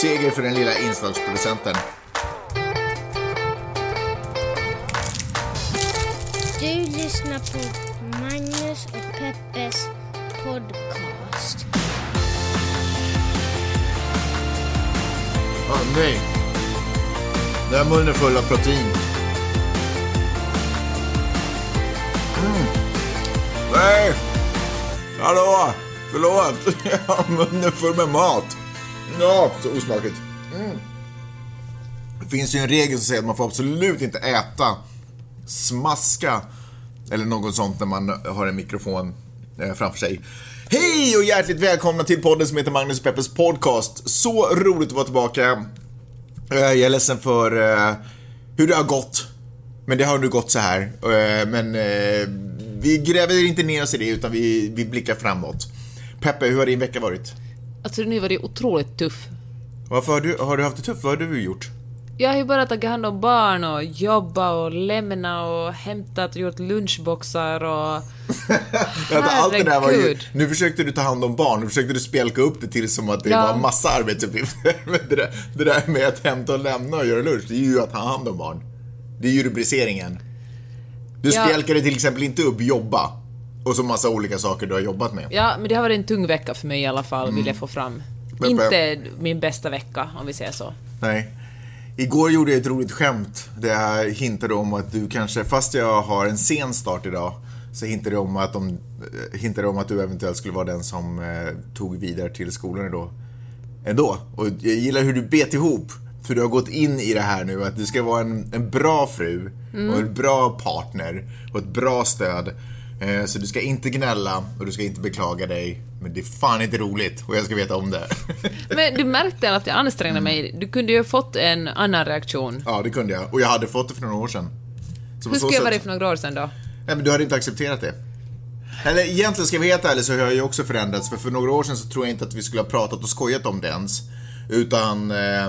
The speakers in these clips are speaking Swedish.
Seger för den lilla inslagsproducenten. Du lyssnar på Magnus och Peppes podcast. Ah, nej. Den munnen är full av protein. Mm. Nej! Hallå! Förlåt! Jag har munnen full med mat. Ja, så osmakligt. Mm. Det finns ju en regel som säger att man får absolut inte äta, smaska eller något sånt när man har en mikrofon eh, framför sig. Hej och hjärtligt välkomna till podden som heter Magnus och Peppers podcast. Så roligt att vara tillbaka. Eh, jag är ledsen för eh, hur det har gått. Men det har nu gått så här. Eh, Men eh, vi gräver inte ner oss i det utan vi, vi blickar framåt. Peppe, hur har din vecka varit? Alltså nu var det otroligt tuff. Varför har du, har du haft det tufft? Vad har du gjort? Jag har ju bara tagit hand om barn och jobbat och lämnat och hämtat och gjort lunchboxar och... Vänta, allt det där var ju, Herregud. nu försökte du ta hand om barn, nu försökte du spjälka upp det till som att det Ja. var massa arbetsuppgifter. Men det där, det där med att hämta och lämna och göra lunch, det är ju att ta hand om barn. Det är ju rubriceringen. Du Ja. spjälkade till exempel inte upp jobba och så massa olika saker du har jobbat med. Ja, men det har varit en tung vecka för mig i alla fall, vill jag få fram. Men- Inte min bästa vecka, om vi säger så. Nej. Igår gjorde jag ett roligt skämt där jag hintade om att du kanske, fast jag har en sen start idag, så hintade jag om att, de, eh, hintade om att du eventuellt skulle vara den som eh, tog vidare till skolan idag. Ändå. Och jag gillar hur du bet ihop. För du har gått in i det här nu, att du ska vara en, en bra fru och en bra partner och ett bra stöd. Eh, Så du ska inte gnälla och du ska inte beklaga dig. Men det är fan inte roligt och jag ska veta om det. Men du märkte att jag ansträngde mig. Du kunde ju ha fått en annan reaktion. Ja, det kunde jag. Och jag hade fått det för några år sedan. Så Hur skulle jag sätt- varit för några år sedan då? Nej, men du hade inte accepterat det. Eller egentligen, ska vi vara helt ärliga, så har jag ju också förändrats. För för några år sedan så tror jag inte att vi skulle ha pratat och skojat om det ens. Utan eh,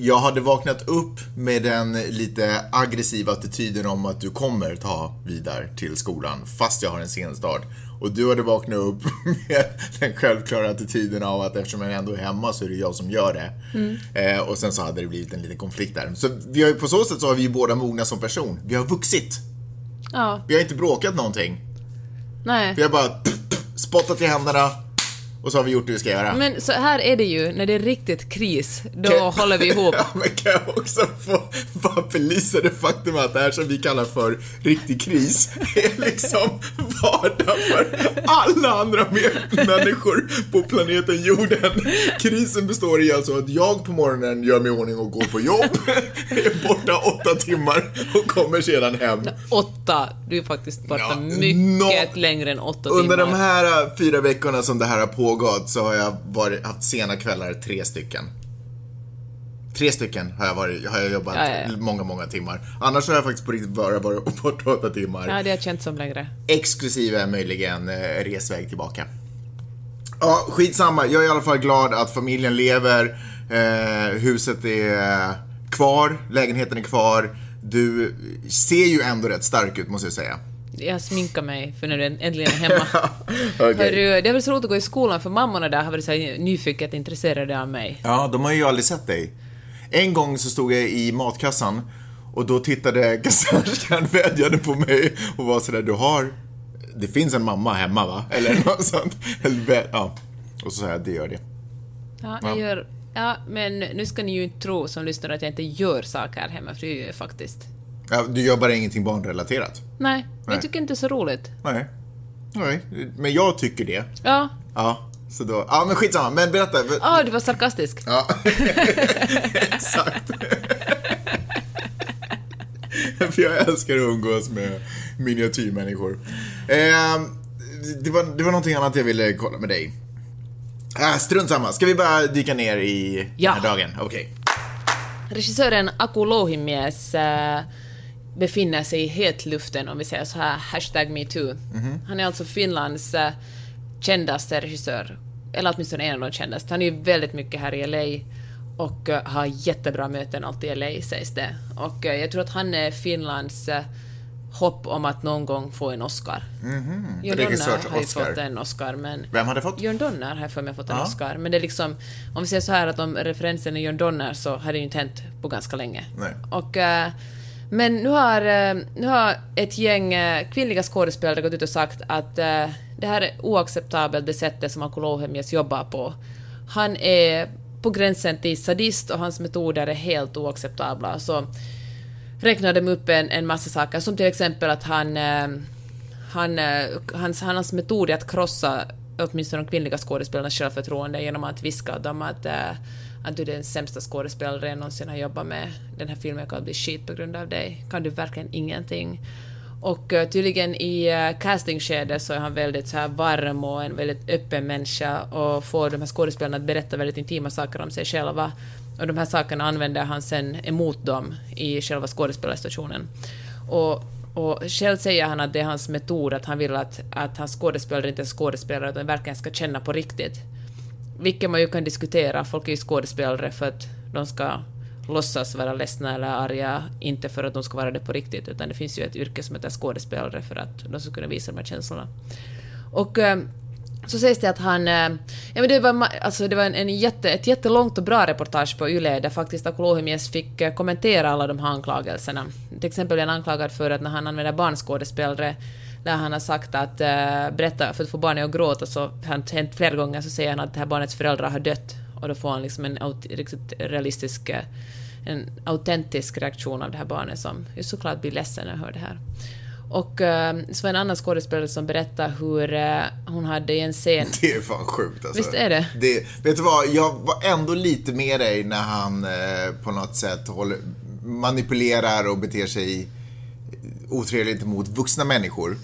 jag hade vaknat upp med den lite aggressiva attityden om att du kommer ta vidare till skolan fast jag har en sen start. Och du hade vaknat upp med den självklara attityden av att eftersom jag ändå är hemma så är det jag som gör det. Eh, och sen så hade det blivit en liten konflikt där. Så vi har, på så sätt så har vi ju båda mogna som person. Vi har vuxit. Ja, Vi har inte bråkat någonting. nej. Vi har bara spottat i händerna och så har vi gjort det vi ska göra. Men så här är det ju, när det är riktigt kris, då Kan- håller vi ihop. Ja, men kan jag också få bara belysa det faktum att det här som vi kallar för riktig kris är liksom vardag för alla andra människor på planeten jorden. Krisen består i alltså att jag på morgonen gör mig i ordning och går på jobb, är borta åtta timmar och kommer sedan hem. Åtta, du är faktiskt borta Ja, mycket nå- längre än åtta Under timmar. de här äh, fyra veckorna som det här har pågått så har jag varit, haft sena kvällar, tre stycken. Tre stycken har jag, varit, har jag jobbat Ja, ja, ja. många, många timmar. Annars har jag faktiskt på riktigt bara varit borta åtta timmar. Ja, det har jag känt som längre. Exklusive möjligen eh, resväg tillbaka. Ja, skitsamma. Jag är i alla fall glad att familjen lever. Eh, huset är kvar, lägenheten är kvar. Du ser ju ändå rätt stark ut måste jag säga. Jag sminkar mig för när du äntligen är hemma. Okej. Hörru, det är väl så roligt att gå i skolan för mammorna där har varit så nyfiket intresserade av mig. Ja, de har ju aldrig sett dig. En gång så stod jag i matkassan och då tittade kassörskan, vädjade på mig och var sådär, du har, det finns en mamma hemma va? Eller något sånt. Eller, ja. Och så sa jag, det gör det. Ja, Ja. jag gör... Ja, men nu ska ni ju inte tro som lyssnar att jag inte gör saker här hemma, för det gör jag faktiskt. Ja, du gör bara ingenting barnrelaterat. Nej, Nej. jag tycker inte det är så roligt. Nej. Nej, men jag tycker det. Ja, Ja, så då, ja men skitsamma, men berätta. ah, du var sarkastisk. Ja, exakt. För jag älskar att umgås med miniatyrmänniskor. Eh, det, var, det var någonting annat jag ville kolla med dig. Äh, strunt samma, ska vi bara dyka ner i Ja. den här dagen? Okej. Regissören Aku Louhimies äh, befinner sig i hetluften, om vi säger så här, hashtag metoo. Han är alltså Finlands äh, kändaste regissör, eller åtminstone en av de kändaste. Han är ju väldigt mycket här i LA och äh, har jättebra möten alltid i LA, sägs det. Och äh, jag tror att han är Finlands hopp om att någon gång få en Oscar. Mhm. John Donner har ju Oscar. fått en Oscar, men... Vem hade fått? John Donner har för mig fått en Ja. Oscar. Men det är liksom, om vi säger så här att om referensen är John Donner så har det ju inte hänt på ganska länge. Nej. Och, men nu har, eh, nu har ett gäng eh, kvinnliga skådespelare gått ut och sagt att eh, det här är oacceptabelt, det sättet som Aku jobbar på. Han är på gränsen till sadist och hans metoder är helt oacceptabla. Så räknade de upp en, en massa saker, som till exempel att han, han, hans, hans metod är att krossa åtminstone de kvinnliga skådespelarnas självförtroende genom att viska åt dem att, att du är den sämsta skådespelare jag någonsin har jobbat med. Den här filmen kommer att bli skit på grund av dig. Kan du verkligen ingenting? Och eh, tydligen i eh, castingskedet så är han väldigt så här varm och en väldigt öppen människa och får de här skådespelarna att berätta väldigt intima saker om sig själva. Och de här sakerna använder han sen emot dem i själva skådespelarstationen. Och, och själv säger han att det är hans metod, att han vill att, att hans skådespelare inte är skådespelare, utan verkligen ska känna på riktigt. Vilket man ju kan diskutera, folk är ju skådespelare för att de ska låtsas vara ledsna eller arga, inte för att de ska vara det på riktigt, utan det finns ju ett yrke som heter skådespelare för att de ska kunna visa de här känslorna. Och eh, så sägs det att han... Eh, ja, men det var, alltså det var en, en jätte, ett jättelångt och bra reportage på Yle där faktiskt Aku fick eh, kommentera alla de här anklagelserna. Till exempel blev han anklagad för att när han använder barnskådespelare där han har sagt att uh, berätta för att få barnet att gråta så har det hänt flera gånger så säger han att det här barnets föräldrar har dött och då får han liksom en aut- riktigt realistisk eh, en autentisk reaktion av det här barnet som ju såklart blir ledsen när jag hör det här. Och eh, så var det en annan skådespelare som berättade hur eh, hon hade i en scen... Det är fan sjukt alltså. Visst är det? Vet du vad, jag var ändå lite med dig när han eh, på något sätt håller, manipulerar och beter sig otrevligt mot vuxna människor.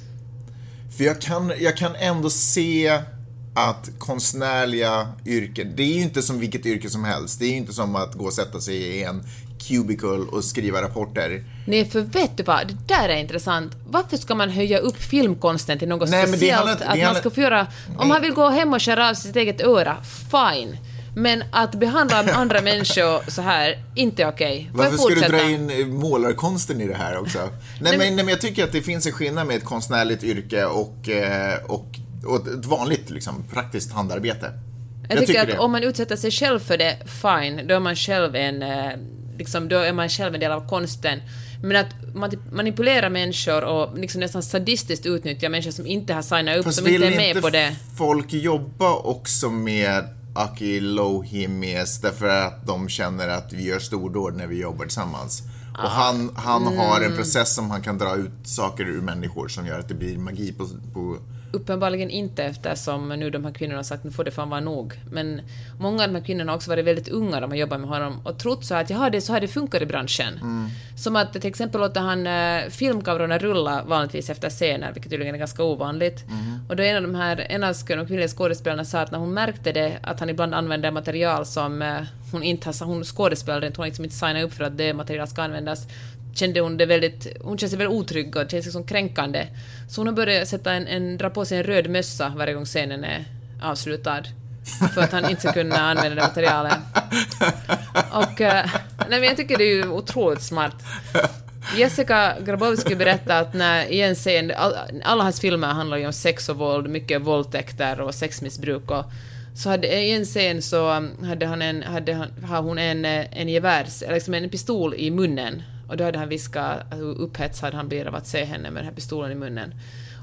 För jag kan, jag kan ändå se att konstnärliga yrken, det är ju inte som vilket yrke som helst. Det är ju inte som att gå och sätta sig i en cubicle och skriva rapporter. Nej, för vet du vad? Det där är intressant. Varför ska man höja upp filmkonsten till något Nej, speciellt? handlar att man ska få göra... Om han vill gå hem och skära av sitt eget öra, fine. Men att behandla andra människor så här, inte okej. Får jag Varför ska du dra in eh, målarkonsten i det här också? nej, men, nej, men jag tycker att det finns en skillnad med ett konstnärligt yrke och, eh, och, och ett vanligt liksom, praktiskt handarbete. Jag, tycker, att det. om man utsätter sig själv för det, fine, då är man själv en, eh, liksom, då är man själv en del av konsten. Men att mani- manipulera människor och liksom nästan sadistiskt utnyttja människor som inte har signat upp, Fast som vill inte är med inte på det. folk jobba också med Aki Lohimies därför att de känner att vi gör stordåd när vi jobbar tillsammans? Och han, han har Mm. en process som han kan dra ut saker ur människor som gör att det blir magi på, på Uppenbarligen inte eftersom nu de här kvinnorna har sagt nu får det fan vara nog. Men många av de här kvinnorna har också varit väldigt unga de har jobbat med honom och trott så att jaha, det är så här det funkar i branschen. Som att till exempel låter han uh, filmkamerorna rulla vanligtvis efter scener, vilket tydligen är ganska ovanligt. Och då en av de här, en av de kvinnliga skådespelarna sa att när hon märkte det, att han ibland använder material som eh, hon inte har, hon skådespelare, hon har liksom inte signat upp för att det material ska användas, kände hon det väldigt, hon kände sig väldigt otrygg och kände sig som kränkande. Så hon har börjat sätta en, en, dra på sig en röd mössa varje gång scenen är avslutad. För att han inte ska kunna använda det materialet. Och, eh, nej men jag tycker det är ju otroligt smart. Jessica Grabowski berättade att när i en scen, all, alla hans filmer handlar ju om sex och våld, mycket våldtäkter och sexmissbruk och så hade, i en scen så um, hade, han en, hade har hon en, eh, en gevärs, liksom en pistol i munnen och då hade han viskat hur upphetsad han blir av att se henne med den här pistolen i munnen.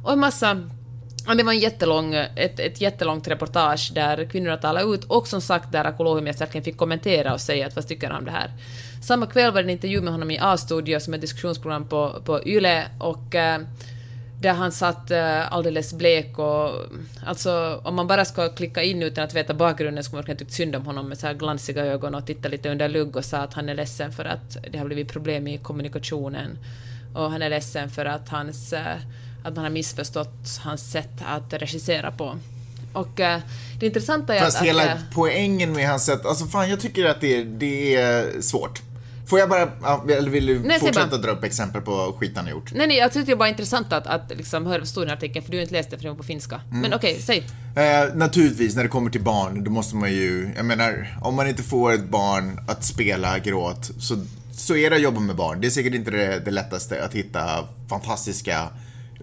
Och en massa det var en jättelång, ett, ett jättelångt reportage där kvinnorna talade ut och som sagt där Akulohimies verkligen fick kommentera och säga att vad tycker han om det här. Samma kväll var det en intervju med honom i A-studio som är ett diskussionsprogram på, på YLE och eh, där han satt eh, alldeles blek och alltså om man bara ska klicka in utan att veta bakgrunden skulle man verkligen tyckt synd om honom med så här glansiga ögon och titta lite under lugg och sa att han är ledsen för att det har blivit problem i kommunikationen och han är ledsen för att hans eh, att man har missförstått hans sätt att regissera på. Och eh, det intressanta är Fast att... hela att, poängen med hans sätt, alltså fan jag tycker att det är, det är svårt. Får jag bara, eller vill du Nej, fortsätta bara. dra upp exempel på skit han har gjort? Nej, nej, jag tyckte det var intressant att, att liksom höra i den här artikeln, för du har inte läst det för det var på finska. Mm. Men okej, säg. Eh, naturligtvis, när det kommer till barn, då måste man ju, jag menar, om man inte får ett barn att spela gråt så så är det att jobba med barn. Det är säkert inte det, det lättaste att hitta fantastiska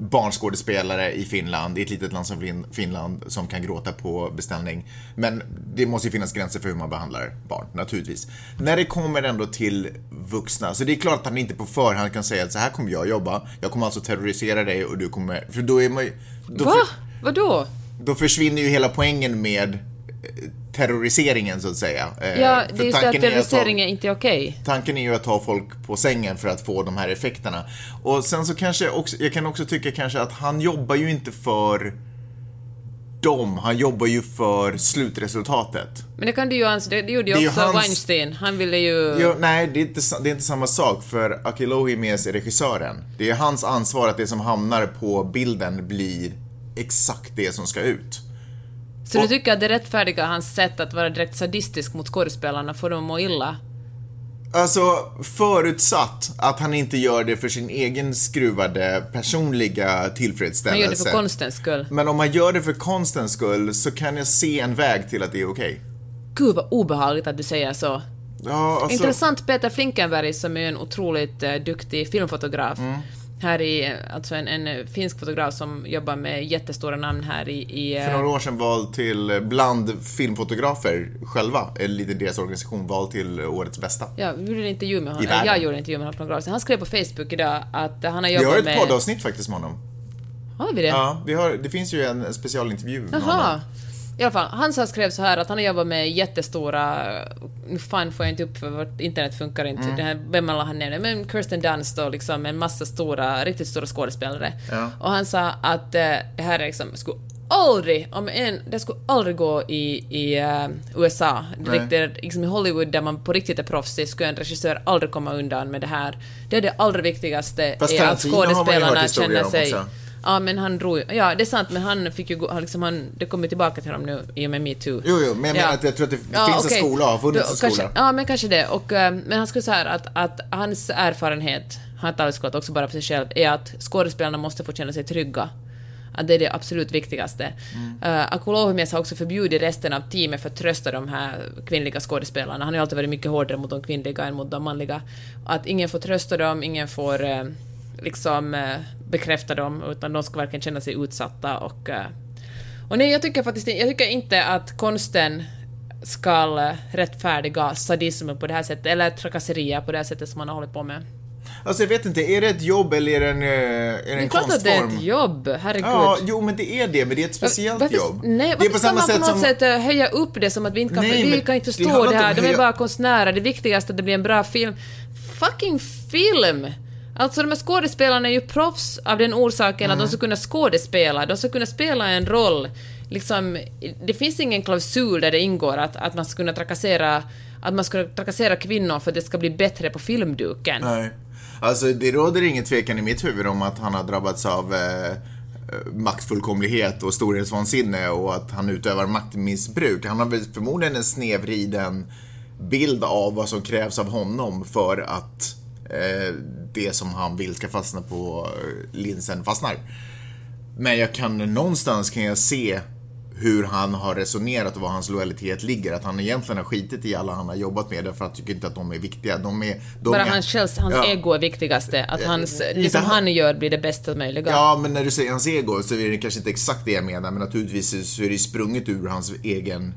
barnskådespelare i Finland, i ett litet land som Fin- Finland, som kan gråta på beställning. Men det måste ju finnas gränser för hur man behandlar barn, naturligtvis. När det kommer ändå till vuxna, så det är klart att han inte på förhand kan säga att så här kommer jag jobba, jag kommer alltså terrorisera dig och du kommer... För då är man ju... Då, Va? Vadå? då försvinner ju hela poängen med eh, terroriseringen så att säga. Eh, Ja, för det är just att tanken är att ta- terrorisering är inte okej. Tanken är ju att ta folk på sängen för att få de här effekterna. Och sen så kanske också, jag kan också tycka kanske att han jobbar ju inte för dem, han jobbar ju för slutresultatet. Men det kan du ju anse, det, det gjorde ju också hans- Weinstein. Han ville ju... Jo, nej, det är, inte, det är inte samma sak för Akilohimes är regissören. Det är hans ansvar att det som hamnar på bilden blir exakt det som ska ut. Så du och- tycker att det rättfärdigar hans sätt att vara direkt sadistisk mot skådespelarna, får dem att må illa? Alltså, förutsatt att han inte gör det för sin egen skruvade personliga tillfredsställelse. Han gör det för konstens skull. Men om man gör det för konstens skull så kan jag se en väg till att det är okej. Gud vad obehagligt att du säger så. Ja, alltså, Intressant Peter Flinkenberg som är en otroligt eh, duktig filmfotograf. Mm. Här i, eh, alltså en, en eh, finsk fotograf som jobbar med jättestora namn här i... i eh, för några år sedan vald till, eh, bland filmfotografer själva, eller lite deras organisation, vald till årets bästa. Ja, vi gjorde en intervju med honom. Jag gjorde en intervju med honom för några år sedan. Han skrev på Facebook idag att han har Vi jobbat har ett med... poddavsnitt faktiskt med honom. Har vi det? Ja, vi har, det finns ju en, specialintervju med Jaha. honom. I alla fall, han skrev så här att han har jobbat med jättestora... Nu fan får jag inte upp för vårt internet funkar inte. Mm. Det här, vem alla han nämnde, men Kirsten Dunst och liksom en massa stora, riktigt stora skådespelare. Ja. Och han sa att eh, det här är liksom, skulle aldrig, om en, det skulle aldrig gå i, i eh, USA. Riktigt, liksom I Hollywood där man på riktigt är proffsig skulle en regissör aldrig komma undan med det här. Det är det allra viktigaste, Fast är att historier känner sig... också. Ja, men han drog ju- Ja, det är sant, men han fick ju gå, han liksom, han, det kommer tillbaka till honom nu i och med metoo. Jo, jo, men jag menar att jag tror att det finns en okej. skola, har funnits en kanske, skola. Ja, men kanske det. Och, eh, men han skulle säga att, att hans erfarenhet, han talar såklart också bara för sig själv, är att skådespelarna måste få känna sig trygga. Att det är det absolut viktigaste. Mm. Uh, Akulohimies har också förbjudit resten av teamet för att trösta de här kvinnliga skådespelarna. Han har ju alltid varit mycket hårdare mot de kvinnliga än mot de manliga. Att ingen får trösta dem, ingen får eh, liksom eh, bekräfta dem, utan de ska verkligen känna sig utsatta och... eh, och nej, jag tycker faktiskt jag tycker inte att konsten ska rättfärdiga sadism på det här sättet, eller trakasserier på det här sättet som man har hållit på med. Alltså jag vet inte, är det ett jobb eller är det en, eh, är det Det en är klart att det är konstform? ett jobb, herregud. Ja, jo men det är det, men det är ett speciellt varför, jobb. Nej, det är på samma man på sätt något som... sätt eh, höja upp det som att vi inte kan... Nej, vi kan inte det förstå det inte här, de är höja- bara konstnärer. Det viktigaste är att det blir en bra film. Fucking film! Alltså de här skådespelarna är ju proffs av den orsaken Mm. att de ska kunna skådespela, de ska kunna spela en roll. Liksom, det finns ingen klausul där det ingår att, att man ska kunna trakassera att man ska trakassera kvinnor för att det ska bli bättre på filmduken. Nej. Alltså det råder ingen tvekan i mitt huvud om att han har drabbats av eh, eh, maktfullkomlighet och storhetsvansinne och att han utövar maktmissbruk. Han har väl förmodligen en snevriden bild av vad som krävs av honom för att eh, det som han vill ska fastna på eh, linsen fastnar. Men jag kan någonstans kan jag se hur han har resonerat och var hans lojalitet ligger. Att han egentligen har skitit i alla han har jobbat med därför att han tycker inte att de är viktiga. De är, de Bara är, hans, själv, hans Ja. ego är viktigaste, att hans, det inte som han- han gör blir det bästa möjliga. Ja, men när du säger hans ego så är det kanske inte exakt det jag menar. Men naturligtvis så är det sprunget ur hans egen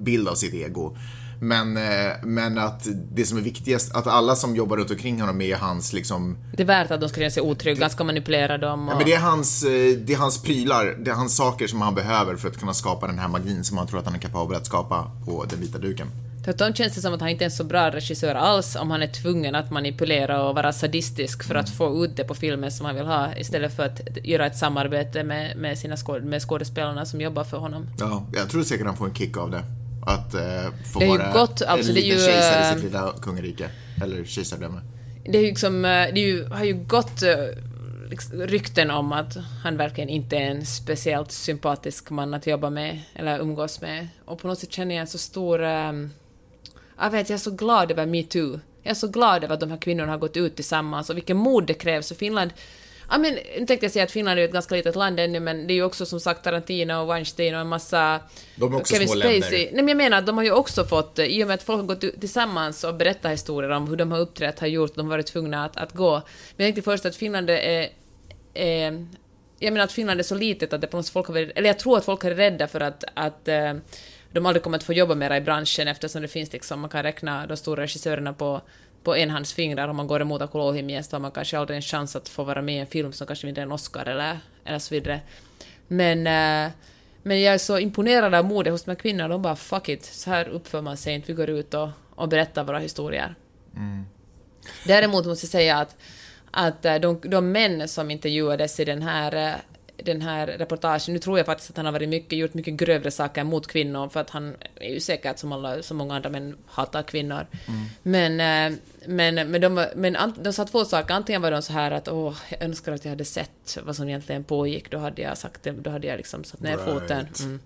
bild av sitt ego. Men, eh, men att det som är viktigast, att alla som jobbar runt omkring honom är hans liksom Det är värt att de ska känna sig otrygga, han ska manipulera dem och... Ja, men det är, hans, eh, det är hans prylar, det är hans saker som han behöver för att kunna skapa den här magin som han tror att han är kapabel att skapa på den vita duken. Tvärtom känns det som att han inte är en så bra regissör alls om han är tvungen att manipulera och vara sadistisk för att få ut det på filmen som han vill ha istället för att göra ett samarbete med, med, sina skåd, med skådespelarna som jobbar för honom. Ja, jag tror säkert han får en kick av det. Att eh, få Det vara gott, alltså, en liten ju, kejsare eh, i sitt lilla kungarike. Eller kejsardöme. Det är ju liksom, eh, det ju, har ju gått eh, liksom, rykten om att han verkligen inte är en speciellt sympatisk man att jobba med eller umgås med. Och på något sätt känner jag en så stor... ehm, jag vet, jag är så glad över metoo. Jag är så glad över att de här kvinnorna har gått ut tillsammans och vilken mod det krävs. Och Finland, Ja, men, nu tänkte jag säga att Finland är ett ganska litet land ännu, men det är ju också som sagt Tarantino och Weinstein och en massa... De är också Kevin små Spacey. länder. Nej, men jag menar att de har ju också fått, eh, i och med att folk har gått tillsammans och berättat historier om hur de har uppträtt, har gjort, de har varit tvungna att, att gå. Men jag tänkte först att Finland är... är jag menar att Finland är så litet att det på något sätt folk har varit, eller jag tror att folk är rädda för att, att eh, de aldrig kommer att få jobba mera i branschen eftersom det finns liksom, man kan räkna de stora regissörerna på, på en hands fingrar om man går emot Akulohimien så har man kanske aldrig en chans att få vara med i en film som kanske vinner en Oscar eller, eller så vidare. Men, eh, men jag är så imponerad av modet hos de här kvinnorna, de bara fuck it, så här uppför man sig inte, vi går ut och, och berättar våra historier. Däremot måste jag säga att, att eh, de, de män som intervjuades i den här, eh, den här reportagen, nu tror jag faktiskt att han har varit mycket, gjort mycket grövre saker mot kvinnor, för att han är ju säkert som, alla, som många andra män hatar kvinnor. Men, eh, men, men, de, men de sa två saker, antingen var de så här att åh, jag önskar att jag hade sett vad som egentligen pågick, då hade jag sagt det, då hade jag liksom satt ner Right. foten. Mm.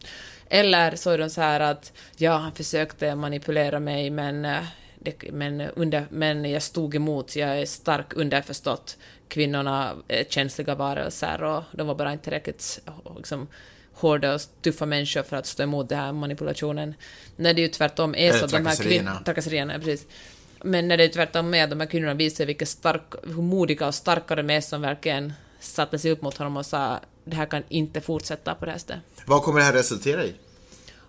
Eller så är de så här att ja, han försökte manipulera mig men, eh, det, men, under, men jag stod emot, jag är stark underförstått. Kvinnorna är känsliga varelser och de var bara inte tillräckligt eh, liksom, hårda och tuffa människor för att stå emot den här manipulationen. När det ju tvärtom är så att de här kvinnorna... Trakasserierna, precis. Men när det är tvärtom är att de här kvinnorna visar vilka stark, hur modiga och starka de är som verkligen satte sig upp mot honom och sa det här kan inte fortsätta på det här sättet. Vad kommer det här resultera i?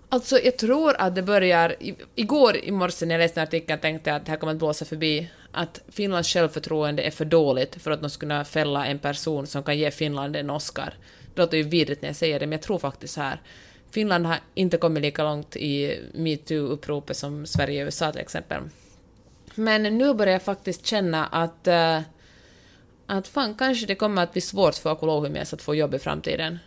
Alltså, jag tror att det börjar... I, igår i morse när jag läste den artikeln tänkte jag att det här kommer att blåsa förbi. Att Finlands självförtroende är för dåligt för att de ska kunna fälla en person som kan ge Finland en Oscar. Det låter ju vidrigt när jag säger det, men jag tror faktiskt så här. Finland har inte kommit lika långt i metoo-uppropet som Sverige och USA till exempel. Men nu börjar jag faktiskt känna att... Eh, att fan, kanske det kommer att bli svårt för Akolohumies att få jobb i framtiden.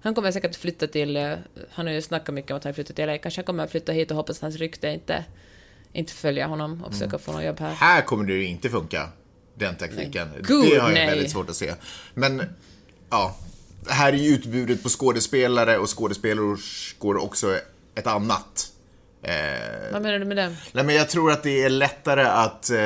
Han kommer säkert flytta till... eh, Han har ju snackat mycket om att han flyttar till LA. Kanske han kommer att flytta hit och hoppas att hans rykte inte, inte följer honom och försöka få något jobb här. Här kommer det ju inte funka, den tekniken. Nej, gud, det har jag nej. väldigt svårt att se. Men, ja. Här är ju utbudet på skådespelare och skådespelerskor också ett annat. Eh, Vad menar du med det? Nej, men jag tror att det är lättare att... Eh,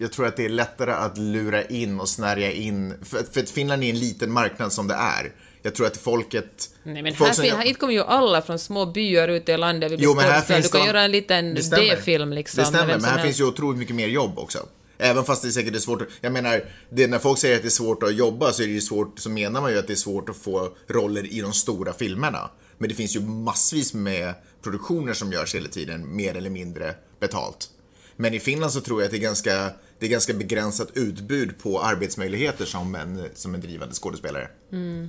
jag tror att det är lättare att lura in och snärja in. För, för att Finland är en liten marknad som det är. Jag tror att folket... Nej, men folk här, som- fin- här hit kommer ju alla från små byar ute i landet. vill bli Jo, men här finns Du kan de- göra en liten. D-film liksom. Det stämmer, men här helst. finns ju otroligt mycket mer jobb också. Även fast det säkert är svårt Jag menar, det, när folk säger att det är svårt att jobba så är det ju svårt, så menar man ju att det är svårt att få roller i de stora filmerna. Men det finns ju massvis med produktioner som görs hela tiden, mer eller mindre betalt. Men i Finland så tror jag att det är ganska, det är ganska begränsat utbud på arbetsmöjligheter som en, som en drivande skådespelare.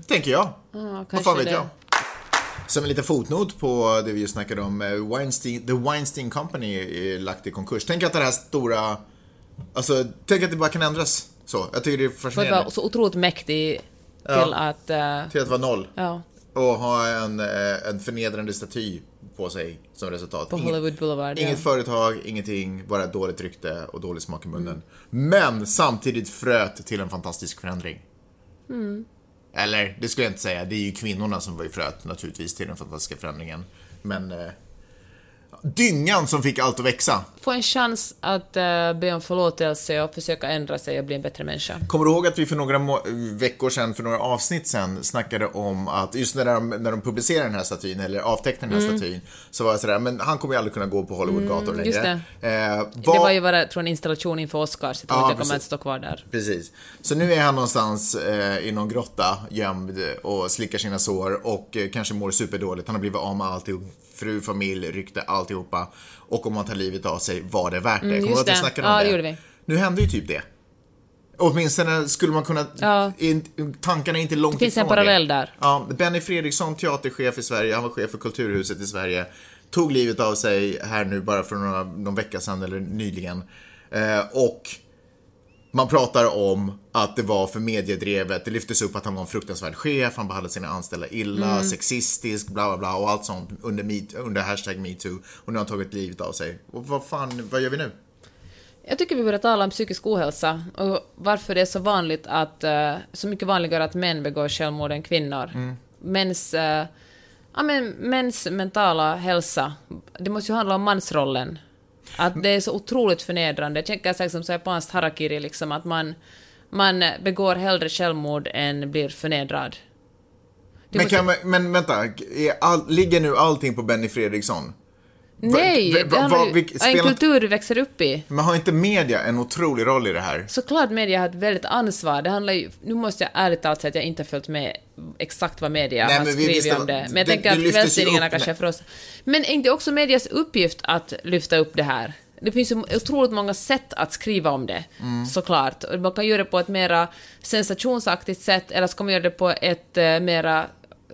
Tänker jag. Vad Mm. kanske fan vet det. jag? Som en liten fotnot på det vi just snackade om, eh, Weinstein, The Weinstein Company är lagt i konkurs. Tänk att det här stora, alltså tänk att det bara kan ändras så. Jag tycker det är För att fascinerande. vara så otroligt mäktig till Ja. att... eh, Till att vara noll. ja, Och ha en, eh, en förnedrande staty på sig som resultat. på Hollywood Boulevard. Inget ja. företag, ingenting, bara dåligt rykte och dålig smak i munnen. Men samtidigt fröt till en fantastisk förändring. Eller, det skulle jag inte säga. Det är ju kvinnorna som var i fröet naturligtvis till den fantastiska förändringen. Men eh, dyngan som fick allt att växa. Få en chans att eh, be om förlåtelse och försöka ändra sig och bli en bättre människa. Kommer du ihåg att vi för några veckor sedan, för några avsnitt sedan, snackade om att just när de, när de publicerade den här statyn, eller avtecknade den här statyn, så var jag sådär, men han kommer ju aldrig kunna gå på Hollywoodgator längre. just det. Eh, Det vad- var ju bara tror en installation inför Oscars, jag tror Ja, inte det kommer att stå kvar där. Precis. Så nu är han någonstans eh, i någon grotta, gömd och slickar sina sår och eh, kanske mår superdåligt. Han har blivit av med alltihop. Fru, familj, rykte, alltihopa. Och om han tar livet av sig, var det värt det? Mm, Kommer du att vi det. snackade om Ja, det? det gjorde vi. Nu hände ju typ det. Åtminstone skulle man kunna... Ja. In, tankarna är inte långt Det finns en ifrån parallell där. Ja, Benny Fredriksson, teaterchef i Sverige, han var chef för Kulturhuset i Sverige, tog livet av sig här nu bara för några, någon vecka sedan eller nyligen. Eh, och man pratar om att det var för mediedrevet, det lyftes upp att han var en fruktansvärd chef, han behandlade sina anställda illa, Mm. sexistisk, bla bla bla och allt sånt under, meet, under hashtag metoo. Och nu har han tagit livet av sig. Och vad fan, vad gör vi nu? Jag tycker vi börjar tala om psykisk ohälsa och varför det är så vanligt att, eh, så mycket vanligare att män begår självmord än kvinnor. Mm. Mäns, eh, ja, men, mäns mentala hälsa, det måste ju handla om mansrollen. Att det är så otroligt förnedrande. Jag tänker så här som så japanskt harakiri, liksom, att man, Man begår hellre självmord än blir förnedrad. Det Men, kan man, men vänta, all, ligger nu allting på Benny Fredriksson? Nej, va- det va- handlar va- ju- en kultur du växer upp i. Men har inte media en otrolig roll i det här? Såklart media har ett väldigt ansvar. Det handlar ju, nu måste jag ärligt talat säga att jag inte har följt med exakt vad media Nej, har skrivit om det. Men det- jag tänker det att kvällstidningarna kanske är för oss. Men är inte också medias uppgift att lyfta upp det här? Det finns ju otroligt många sätt att skriva om det, Mm. såklart. Man kan göra det på ett mera sensationsaktigt sätt, eller så kan man göra det på ett eh, mera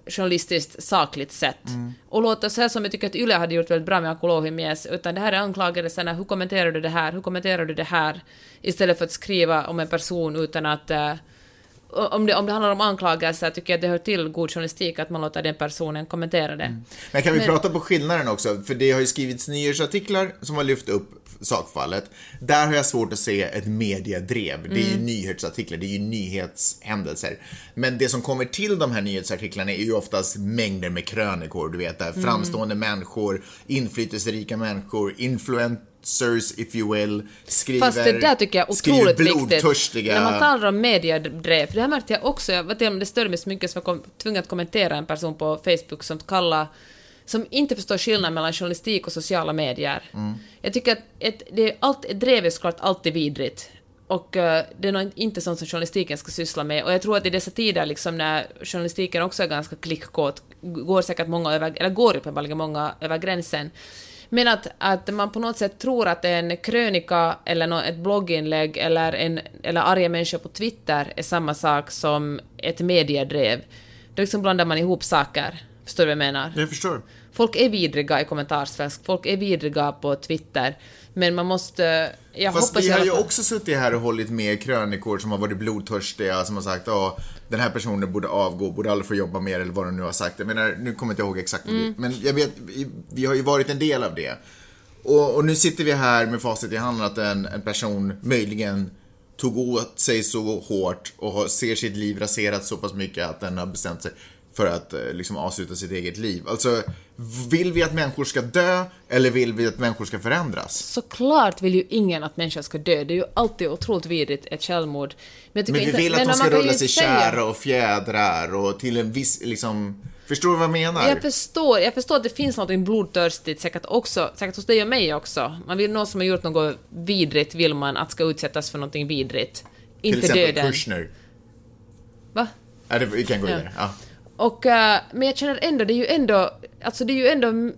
journalistiskt sakligt sätt. Mm. Och låta säga som jag tycker att Yle hade gjort väldigt bra med Akolohimies, utan det här är anklagelserna, hur kommenterar du det här, hur kommenterar du det här, istället för att skriva om en person utan att eh, om det, om det handlar om anklagelser tycker jag att det hör till god journalistik att man låter den personen kommentera det. Men kan vi Men- prata på skillnaden också? För det har ju skrivits nyhetsartiklar som har lyft upp sakfallet. Där har jag svårt att se ett mediedrev. Det är ju Mm. nyhetsartiklar, det är ju nyhetshändelser. Men det som kommer till de här nyhetsartiklarna är ju oftast mängder med krönikor, du vet, där Mm. framstående människor, inflytelserika människor, influencers if you will, skriver, Fast det där tycker jag är otroligt viktigt. När man talar om mediedrev, för det här märkte jag också, jag vet inte om det störde mig så mycket som jag kom tvungen att kommentera en person på Facebook som kallar som inte förstår skillnaden mellan journalistik och sociala medier. Mm. Jag tycker att ett, det är allt, ett drev är såklart alltid vidrigt. Och eh, det är nog inte sånt som journalistiken ska syssla med. Och jag tror att i dessa tider, liksom, när journalistiken också är ganska klickkåt, går säkert många över, eller går uppenbarligen många över gränsen. Men att, att man på något sätt tror att en krönika eller ett blogginlägg eller, en, eller arga människor på Twitter är samma sak som ett mediedrev. Då liksom blandar man ihop saker. Förstår du vad jag menar? Jag förstår. Folk är vidriga i kommentarsfältet, folk är vidriga på Twitter, men man måste... Jag Fast hoppas vi har ju också suttit här och hållit med krönikor som har varit blodtörstiga, som har sagt att den här personen borde avgå, borde aldrig få jobba mer eller vad de nu har sagt. Jag menar, nu kommer jag inte ihåg exakt Mm. men jag vet, vi, vi har ju varit en del av det. Och, och nu sitter vi här med facit i handen att en, en person möjligen tog åt sig så hårt och har, ser sitt liv raserat så pass mycket att den har bestämt sig för att eh, liksom avsluta sitt eget liv. Alltså, vill vi att människor ska dö eller vill vi att människor ska förändras? Såklart vill ju ingen att människan ska dö, det är ju alltid otroligt vidrigt, ett självmord. tycker Men vi inte- vill att men de ska i säga- kära och fjädrar och till en viss, liksom... Förstår du vad jag menar? Jag förstår, jag förstår att det finns något blodtörstigt, säkert också, säkert hos dig och mig också. Man vill någon som har gjort något vidrigt vill man att ska utsättas för någonting vidrigt. till Inte exempel döden. Kushner. Va? Ja, det, vi kan gå Ja. vidare. Ja. Och, eh, men jag känner ändå, det är ju ändå, alltså det är ju ändå,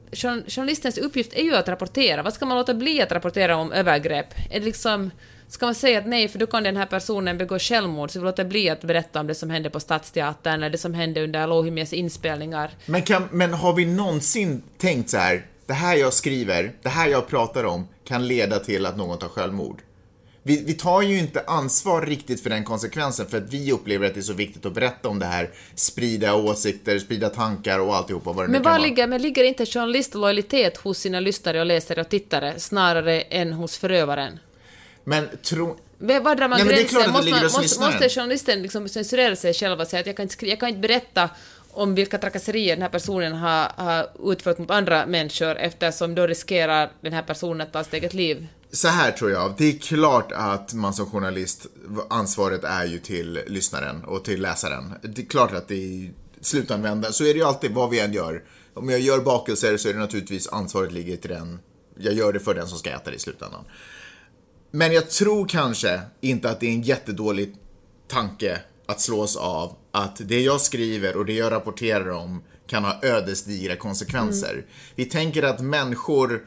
journalistens uppgift är ju att rapportera. Vad ska man låta bli att rapportera om övergrepp? Är det liksom, ska man säga att nej, för då kan den här personen begå självmord, så vi låter bli att berätta om det som hände på Stadsteatern, eller det som hände under Lohimies inspelningar. Men, kan, men har vi någonsin tänkt så här, det här jag skriver, det här jag pratar om kan leda till att någon tar självmord? Vi, vi tar ju inte ansvar riktigt för den konsekvensen för att vi upplever att det är så viktigt att berätta om det här, sprida åsikter, sprida tankar och alltihopa vad det nu Men kan var vara. ligger, men ligger inte journalistlojalitet hos sina lyssnare och läsare och tittare snarare än hos förövaren? Men tro... Var drar man Nej, gränsen? måste, man, måste, måste journalisten liksom censurera sig själv och säga att jag kan inte, jag kan inte berätta om vilka trakasserier den här personen har, har utfört mot andra människor eftersom då riskerar den här personen att ta sitt eget liv. Så här tror jag, det är klart att man som journalist, ansvaret är ju till lyssnaren och till läsaren. Det är klart att det är i slutändan, så är det ju alltid vad vi än gör. Om jag gör bakelser så är det naturligtvis ansvaret ligger till den, jag gör det för den som ska äta det i slutändan. Men jag tror kanske inte att det är en jättedålig tanke att slås av att det jag skriver och det jag rapporterar om kan ha ödesdigra konsekvenser. Vi tänker att människor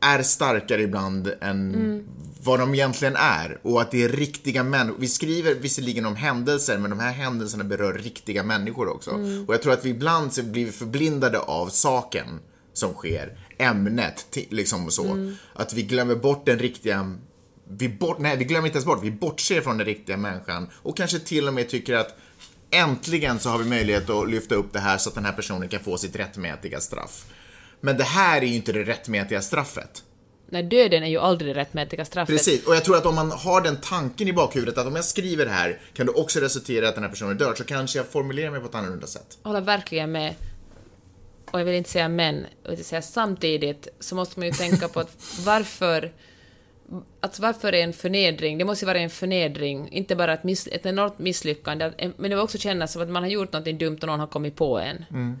är starkare ibland än vad de egentligen är och att det är riktiga människor. Vi skriver visserligen om händelser men de här händelserna berör riktiga människor också. Och jag tror att vi ibland så blir förblindade av saken som sker, ämnet, liksom så. Att vi glömmer bort den riktiga vi, bort, nej, vi glömmer inte ens bort, vi bortser från den riktiga människan och kanske till och med tycker att äntligen så har vi möjlighet att lyfta upp det här så att den här personen kan få sitt rättmätiga straff. Men det här är ju inte det rättmätiga straffet. Nej, döden är ju aldrig det rättmätiga straffet. Precis, och jag tror att om man har den tanken i bakhuvudet att om jag skriver det här kan det också resultera i att den här personen dör, så kanske jag formulerar mig på ett annorlunda sätt. Jag håller verkligen med. Och jag vill inte säga men, utan säga samtidigt så måste man ju tänka på att varför Alltså varför är en förnedring? Det måste ju vara en förnedring, inte bara ett, miss, ett enormt misslyckande, men det var också kännas som att man har gjort något dumt och någon har kommit på en. Mm.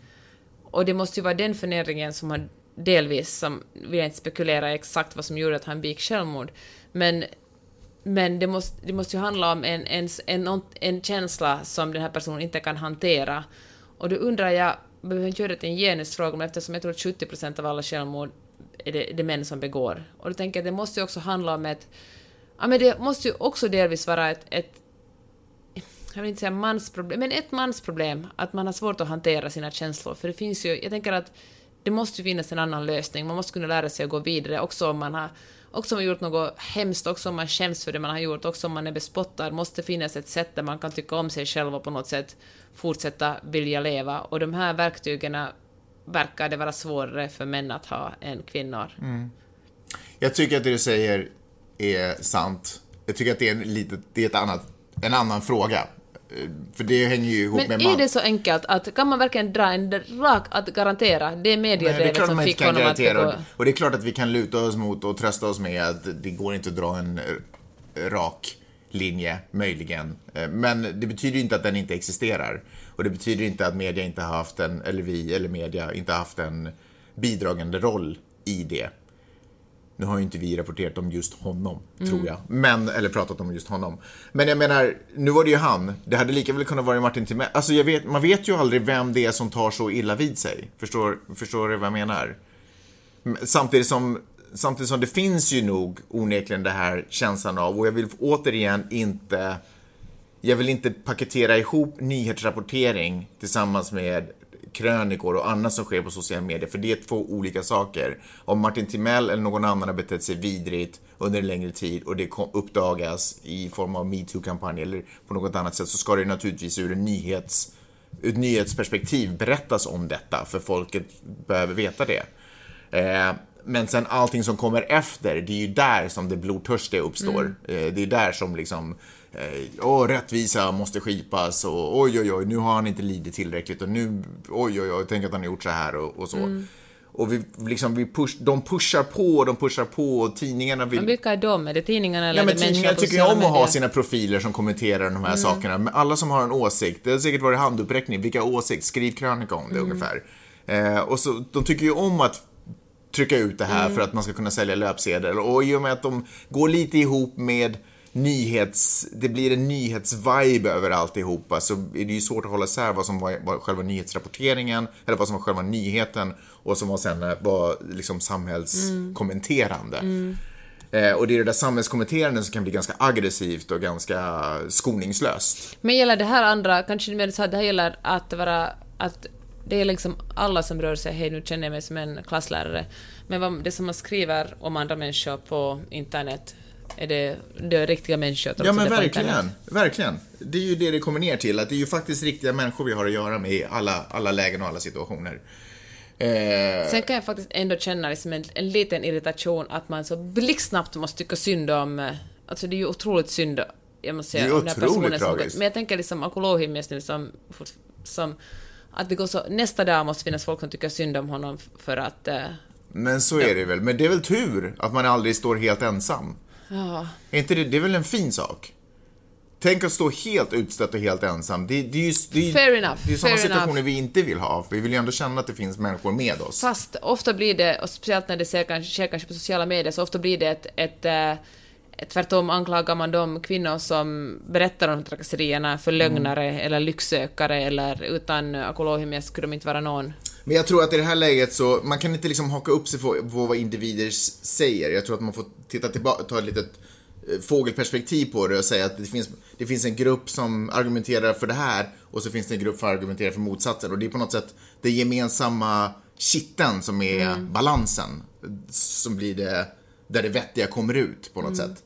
Och det måste ju vara den förnedringen som har delvis, som vill jag inte spekulera exakt vad som gjorde att han begick självmord, men men det måste, det måste ju handla om en, en, en, en känsla som den här personen inte kan hantera. Och då undrar jag, jag behöver inte göra det till en genusfråga, men eftersom jag tror att 70 procent av alla självmord är det, det män som begår. Och då tänker jag att det måste ju också handla om ett... Ja, men det måste ju också delvis vara ett, ett jag vill inte säga mansproblem, men ett mansproblem, att man har svårt att hantera sina känslor. För det finns ju, jag tänker att det måste ju finnas en annan lösning, man måste kunna lära sig att gå vidare, också om man har också om man gjort något hemskt, också om man skäms för det man har gjort, också om man är bespottad, måste finnas ett sätt där man kan tycka om sig själv och på något sätt fortsätta vilja leva. Och de här verktygen verkar det vara svårare för män att ha än kvinnor. Mm. Jag tycker att det du säger är sant. Jag tycker att det är, en, lite, det är ett annat, en annan fråga. För det hänger ju ihop Men med är man. det så enkelt att kan man verkligen dra en rak att garantera det är mediedrevet som fick honom att begå... Och det är klart att vi kan luta oss mot och trösta oss med att det går inte att dra en rak linje, möjligen. Eh, men det betyder inte att den inte existerar. Och det betyder inte att media inte har haft en, eller vi, eller media, inte haft en bidragande roll i det. Nu har ju inte vi rapporterat om just honom, mm. tror jag. Men, eller pratat om just honom. Men jag menar, nu var det ju han. Det hade lika väl kunnat vara Martin Timell. Alltså jag vet, man vet ju aldrig vem det är som tar så illa vid sig. Förstår, förstår du vad jag menar? Samtidigt som, samtidigt som det finns ju nog onekligen det här känslan av, och jag vill återigen inte jag vill inte paketera ihop nyhetsrapportering tillsammans med krönikor och annat som sker på sociala medier, för det är två olika saker. Om Martin Timell eller någon annan har betett sig vidrigt under en längre tid och det uppdagas i form av metoo-kampanj eller på något annat sätt så ska det naturligtvis ur en nyhets, ur ett nyhetsperspektiv berättas om detta, för folket behöver veta det. Eh, men sen allting som kommer efter, det är ju där som det blodtörstiga uppstår. Mm. Eh, det är där som liksom oh, rättvisa måste skipas och oj, oj, oj, nu har han inte lidit tillräckligt och nu, oj, oj, oj, tänk att han har gjort så här och, och så. Mm. Och vi, liksom, vi push, de pushar på och de pushar på och tidningarna vill... Men vilka är de? Är det tidningarna eller ja, men Tidningarna tycker ju om att ha sina profiler som kommenterar de här mm. sakerna. Men alla som har en åsikt, det har säkert varit handuppräckning, vilka åsikt, skriv krönika om det mm. ungefär. Eh, och så, de tycker ju om att trycka ut det här mm. för att man ska kunna sälja löpsedlar. Och i och med att de går lite ihop med nyhets, det blir en nyhetsvibe över alltihopa så är det ju svårt att hålla isär vad som var, var själva nyhetsrapporteringen eller vad som var själva nyheten och som var sen eh, var liksom samhällskommenterande. Mm. Eh, och det är det där samhällskommenterande som kan bli ganska aggressivt och ganska skoningslöst. Men gäller det här andra, kanske mer så att det här gäller att vara, att det är liksom alla som rör sig, hej nu känner jag mig som en klasslärare, men vad, det som man skriver om andra människor på internet är det, det är riktiga människor. Ja men verkligen, verkligen. Det är ju det det kommer ner till, att det är ju faktiskt riktiga människor vi har att göra med i alla, alla lägen och alla situationer. Eh... Sen kan jag faktiskt ändå känna liksom en, en liten irritation att man så blixtsnabbt måste tycka synd om... Eh, alltså det är ju otroligt synd, jag måste säga, det är otroligt tragiskt. Men jag tänker liksom Akulohimies nu som, som... Att det går så, nästa dag måste finnas folk som tycker synd om honom för att... Eh, men så är det väl. Men det är väl tur att man aldrig står helt ensam. Ja. Är inte det, det är väl en fin sak? Tänk att stå helt utstött och helt ensam. Det, det är ju det är, Fair enough. Det är sådana situationer enough. vi inte vill ha. Vi vill ju ändå känna att det finns människor med oss. Fast ofta blir det, och speciellt när det sker kanske, sker kanske på sociala medier, så ofta blir det ett, ett, ett eh, Tvärtom anklagar man de kvinnor som berättar om trakasserierna för lögnare mm. eller lycksökare eller utan Akulohimia skulle de inte vara någon. Men jag tror att i det här läget så, man kan inte liksom haka upp sig på, på vad individer säger. Jag tror att man får titta tillbaka, ta ett litet eh, fågelperspektiv på det och säga att det finns, det finns en grupp som argumenterar för det här och så finns det en grupp som argumenterar för motsatsen. Och det är på något sätt det gemensamma kitteln som är mm. balansen. Som blir det, där det vettiga kommer ut på något mm. sätt.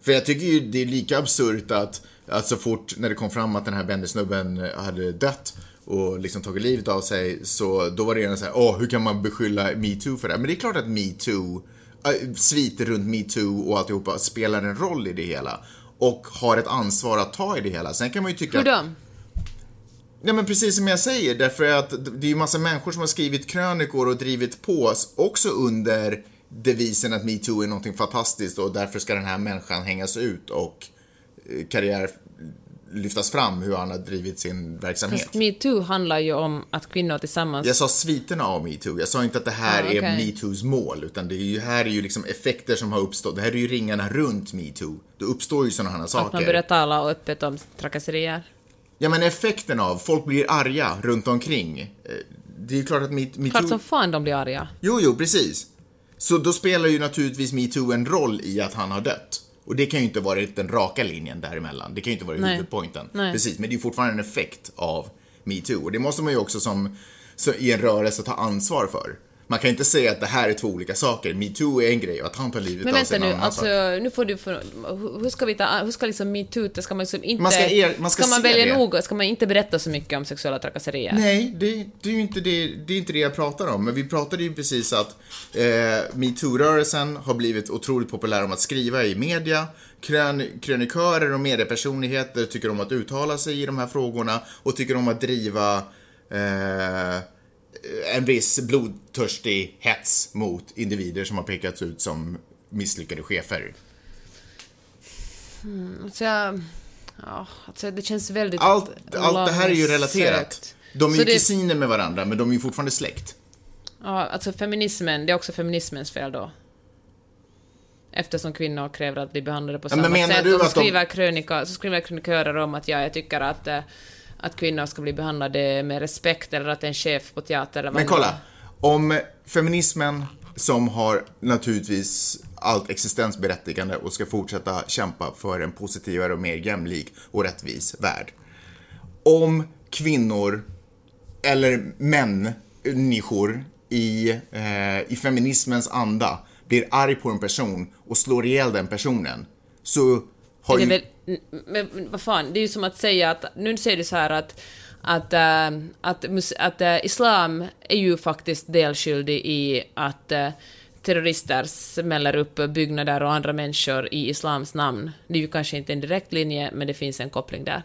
För jag tycker ju det är lika absurt att, att så fort när det kom fram att den här Bendy-snubben hade dött och liksom tagit livet av sig, så då var det redan såhär, åh, hur kan man beskylla metoo för det? Men det är klart att metoo, äh, sviter runt metoo och alltihopa spelar en roll i det hela. Och har ett ansvar att ta i det hela. Sen kan man ju tycka Hur då? Nej men precis som jag säger, därför att det är ju massa människor som har skrivit krönikor och drivit på, också under devisen att metoo är någonting fantastiskt och därför ska den här människan hängas ut och eh, karriär lyftas fram hur han har drivit sin verksamhet. Fast metoo handlar ju om att kvinnor tillsammans... Jag sa sviterna av metoo. Jag sa inte att det här Ah, är okej. metoos mål, utan det är ju, här är ju liksom effekter som har uppstått. Det här är ju ringarna runt metoo. Då uppstår ju sådana här Att man saker. börjar tala öppet om trakasserier. Ja, men effekten av folk blir arga runt omkring. Eh, Det är ju klart att me- metoo... Klart som fan de blir arga. Jo, jo, precis. Så då spelar ju naturligtvis metoo en roll i att han har dött. Och det kan ju inte vara den raka linjen däremellan. Det kan ju inte vara Nej. huvudpointen. Nej. Precis, men det är fortfarande en effekt av metoo. Och det måste man ju också som, så i en rörelse ta ansvar för. Man kan inte säga att det här är två olika saker. Metoo är en grej och att han tar livet Men av sig vänta är en nu, annan alltså sak. nu får du... Hur ska vi ta... Hur ska liksom metoo... Ska man liksom inte... Man ska er- man ska man se välja det. noga? Ska man inte berätta så mycket om sexuella trakasserier? Nej, det, det är ju inte det, det, är inte det jag pratar om. Men vi pratade ju precis att eh, metoo-rörelsen har blivit otroligt populär om att skriva i media. Krön, krönikörer och mediepersonligheter tycker om att uttala sig i de här frågorna och tycker om att driva eh, en viss blodtörstig hets mot individer som har pekats ut som misslyckade chefer. Så jag... Ja, alltså det känns väldigt Allt, allt det här är ju relaterat. De är Så ju det- kusiner med varandra, men de är ju fortfarande släkt. Ja, alltså feminismen, det är också feminismens fel då. Eftersom kvinnor kräver att bli behandlade på Ja, samma men menar sätt. du de- skriver, krönika, så skriver krönikörer om att ja, jag tycker att, eh, att kvinnor ska bli behandlade med respekt eller att en chef på teater eller vad Men kolla, om feminismen som har naturligtvis allt existensberättigande och ska fortsätta kämpa för en positivare och mer jämlik och rättvis värld. Om kvinnor eller människor i, eh, i feminismens anda blir arg på en person och slår ihjäl den personen så har ju... är väl, men vad fan, det är ju som att säga att, nu säger du så här att att, äh, att, att äh, islam är ju faktiskt delskyldig i att äh, terrorister smäller upp byggnader och andra människor i islams namn. Det är ju kanske inte en direkt linje, men det finns en koppling där.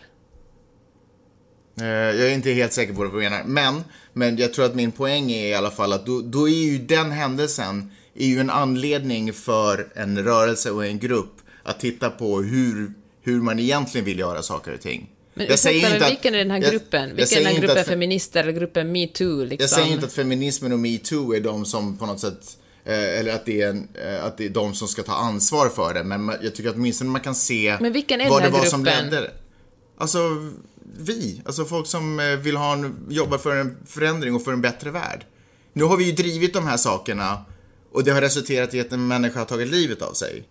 Eh, Jag är inte helt säker på vad du menar. Men, men jag tror att min poäng är i alla fall att då, då är ju den händelsen är ju en anledning för en rörelse och en grupp att titta på hur, hur man egentligen vill göra saker och ting. Men Jag säger inte att- vilken är den här gruppen? jag Vilken är den här gruppen att fe- feminister eller gruppen metoo? Liksom? Jag säger inte att feminismen och metoo är de som på något sätt eh, eller att det, är en, eh, att det är de som ska ta ansvar för det, men jag tycker att åtminstone man kan se Men vilken är vad den det här var som ledde det. Alltså, vi. Alltså folk som eh, vill ha en, jobba för en förändring och för en bättre värld. Nu har vi ju drivit de här sakerna och det har resulterat i att en människa har tagit livet av sig.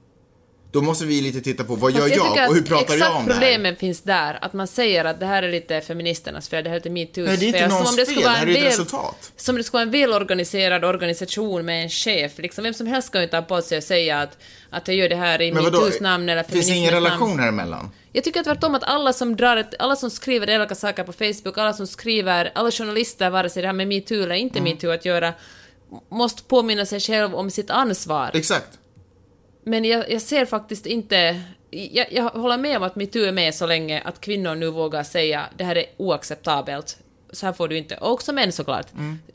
Då måste vi lite titta på vad gör jag, tycker och hur pratar jag om det här? problemet finns där, att man säger att det här är lite feministernas fel, det här är lite metoos Nej, det är inte fel. Någons det fel, det här är ett resultat. Som det skulle vara en välorganiserad organisation med en chef. Liksom, vem som helst ska ju inte ha på sig att säga att, att jag gör det här i metoos namn eller finns det feminismens ingen namn. relation här emellan? Jag tycker tvärtom att alla som drar ett, alla som skriver elaka saker på Facebook, alla som skriver, alla journalister, vare sig det har med metoo eller inte Mm. metoo att göra, måste påminna sig själv om sitt ansvar. Exakt. Men jag, jag ser faktiskt inte... Jag, jag håller med om att metoo är med så länge att kvinnor nu vågar säga det här är oacceptabelt. Så här får du inte. Och också män såklart.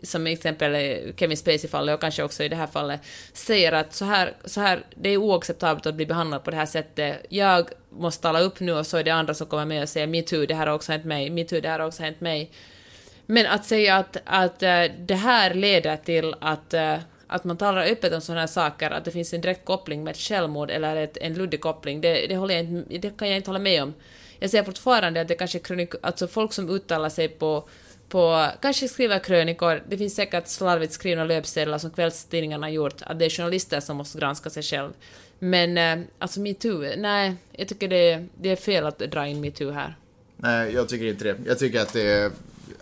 Som exempel eh, Kevin Spacey-fallet och kanske också i det här fallet säger att så här, så här, det är oacceptabelt att bli behandlad på det här sättet. Jag måste tala upp nu och så är det andra som kommer med och säger metoo, det här har också hänt mig, metoo, det här har också hänt mig. Men att säga att, att eh, det här leder till att, eh, att man talar öppet om sådana här saker, att det finns en direkt koppling med ett självmord eller ett, en luddig koppling, det, det, håller jag inte, det kan jag inte hålla med om. Jag säger fortfarande att det kanske är krönik, alltså folk som uttalar sig på, på, kanske skriver krönikor, det finns säkert slarvigt skrivna löpsedlar som kvällstidningarna har gjort, att det är journalister som måste granska sig själv. Men eh, alltså metoo, nej, jag tycker det, det är fel att dra in metoo här. Nej, jag tycker inte det. Jag tycker att det är,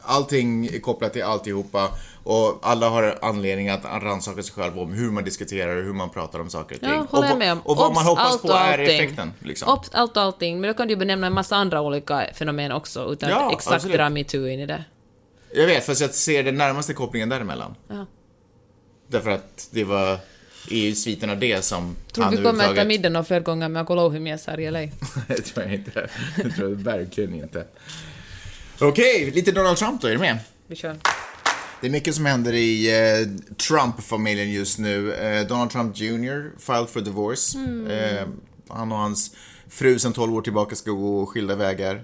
allting är kopplat till alltihopa och alla har anledning att rannsaka sig själva om hur man diskuterar och hur man pratar om saker och ting. Ja, och, håller jag med om. och vad man Obs, hoppas allt på är allting. effekten. Liksom. Obs, allt och allting, men då kan du ju benämna en massa andra olika fenomen också, utan Ja, att exakt absolut. dra metoo in i det. Jag vet, fast jag ser den närmaste kopplingen däremellan. Ja. Därför att det var i sviten av det som Tror han du vi kommer äta middag någon fler gånger med Akolouhimies här i LA? det tror jag inte. Det tror jag verkligen inte. Okej, lite Donald Trump då, är du med? Vi kör. Det är mycket som händer i eh, Trump-familjen just nu. Eh, Donald Trump Jr. filed for divorce. Eh, han och hans fru sedan 12 år tillbaka ska gå skilda vägar.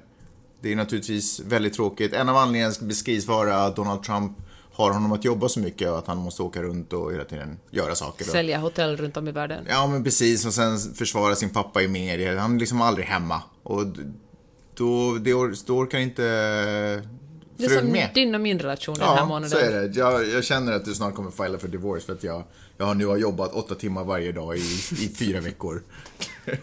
Det är naturligtvis väldigt tråkigt. En av anledningarna beskrivs vara att Donald Trump har honom att jobba så mycket och att han måste åka runt och hela tiden göra saker. Då. Sälja hotell runt om i världen. Ja, men precis. Och sen försvara sin pappa i media. Han är liksom aldrig hemma. Och då, det då orkar inte Det är som med. din och min relation den här Ja, månaden. så är det. Jag, jag känner att du snart kommer fila för divorce för att jag, jag har nu har jobbat åtta timmar varje dag i, i fyra veckor.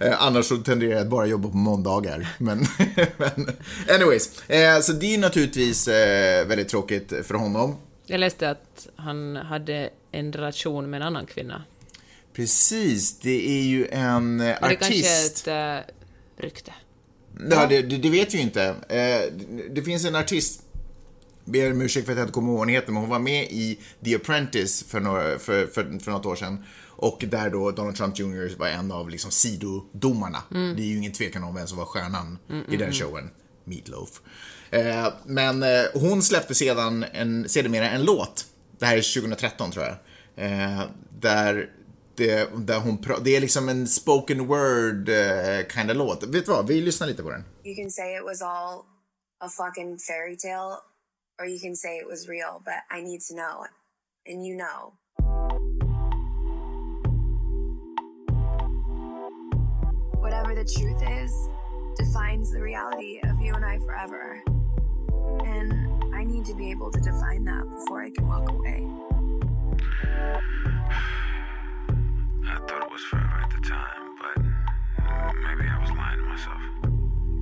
Eh, Annars så tenderar jag att bara jobba på måndagar. Men, men anyways. Eh, så det är naturligtvis eh, väldigt tråkigt för honom. Jag läste att han hade en relation med en annan kvinna. Precis, det är ju en eh, Men det kanske är artist. ett rykte. Ja, det, det, vet vi ju inte. Eh, det finns en artist, ber om ursäkt för att jag inte kommer ihåg vad hon heter, men hon var med i The Apprentice för, några, för, för, för något år sedan. Och där då Donald Trump Jr var en av liksom sidodomarna. Det är ju ingen tvekan om vem som var stjärnan i den showen. Meatloaf. Eh, men eh, hon släppte sedan en, sedermera en låt. Det här är 2013 tror jag. Eh, där där hon det är liksom en spoken word eh, kind of låt. Vet du vad? Vi lyssnar lite på den. You can say it was all a fucking fairy tale, or you can say it was real, but I need to know. And you know. Whatever the truth is defines the reality of you and I forever. And I need to be able to define that before I can walk away. I thought it was forever at the time, but maybe I was lying to myself.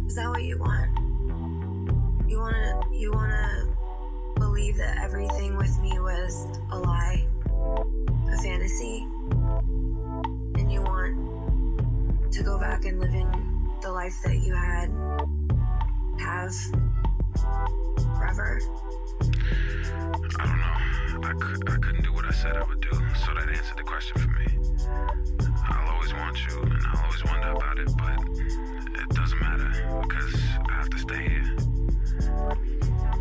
Is that what you want? You wanna you wanna believe that everything with me was a lie, a fantasy, and you want to go back and live in the life that you had have forever. I don't know. I, could, I couldn't do what I said I would do, so that answered the question for me. I'll always want you, and I'll always wonder about it, but it doesn't matter because I have to stay here.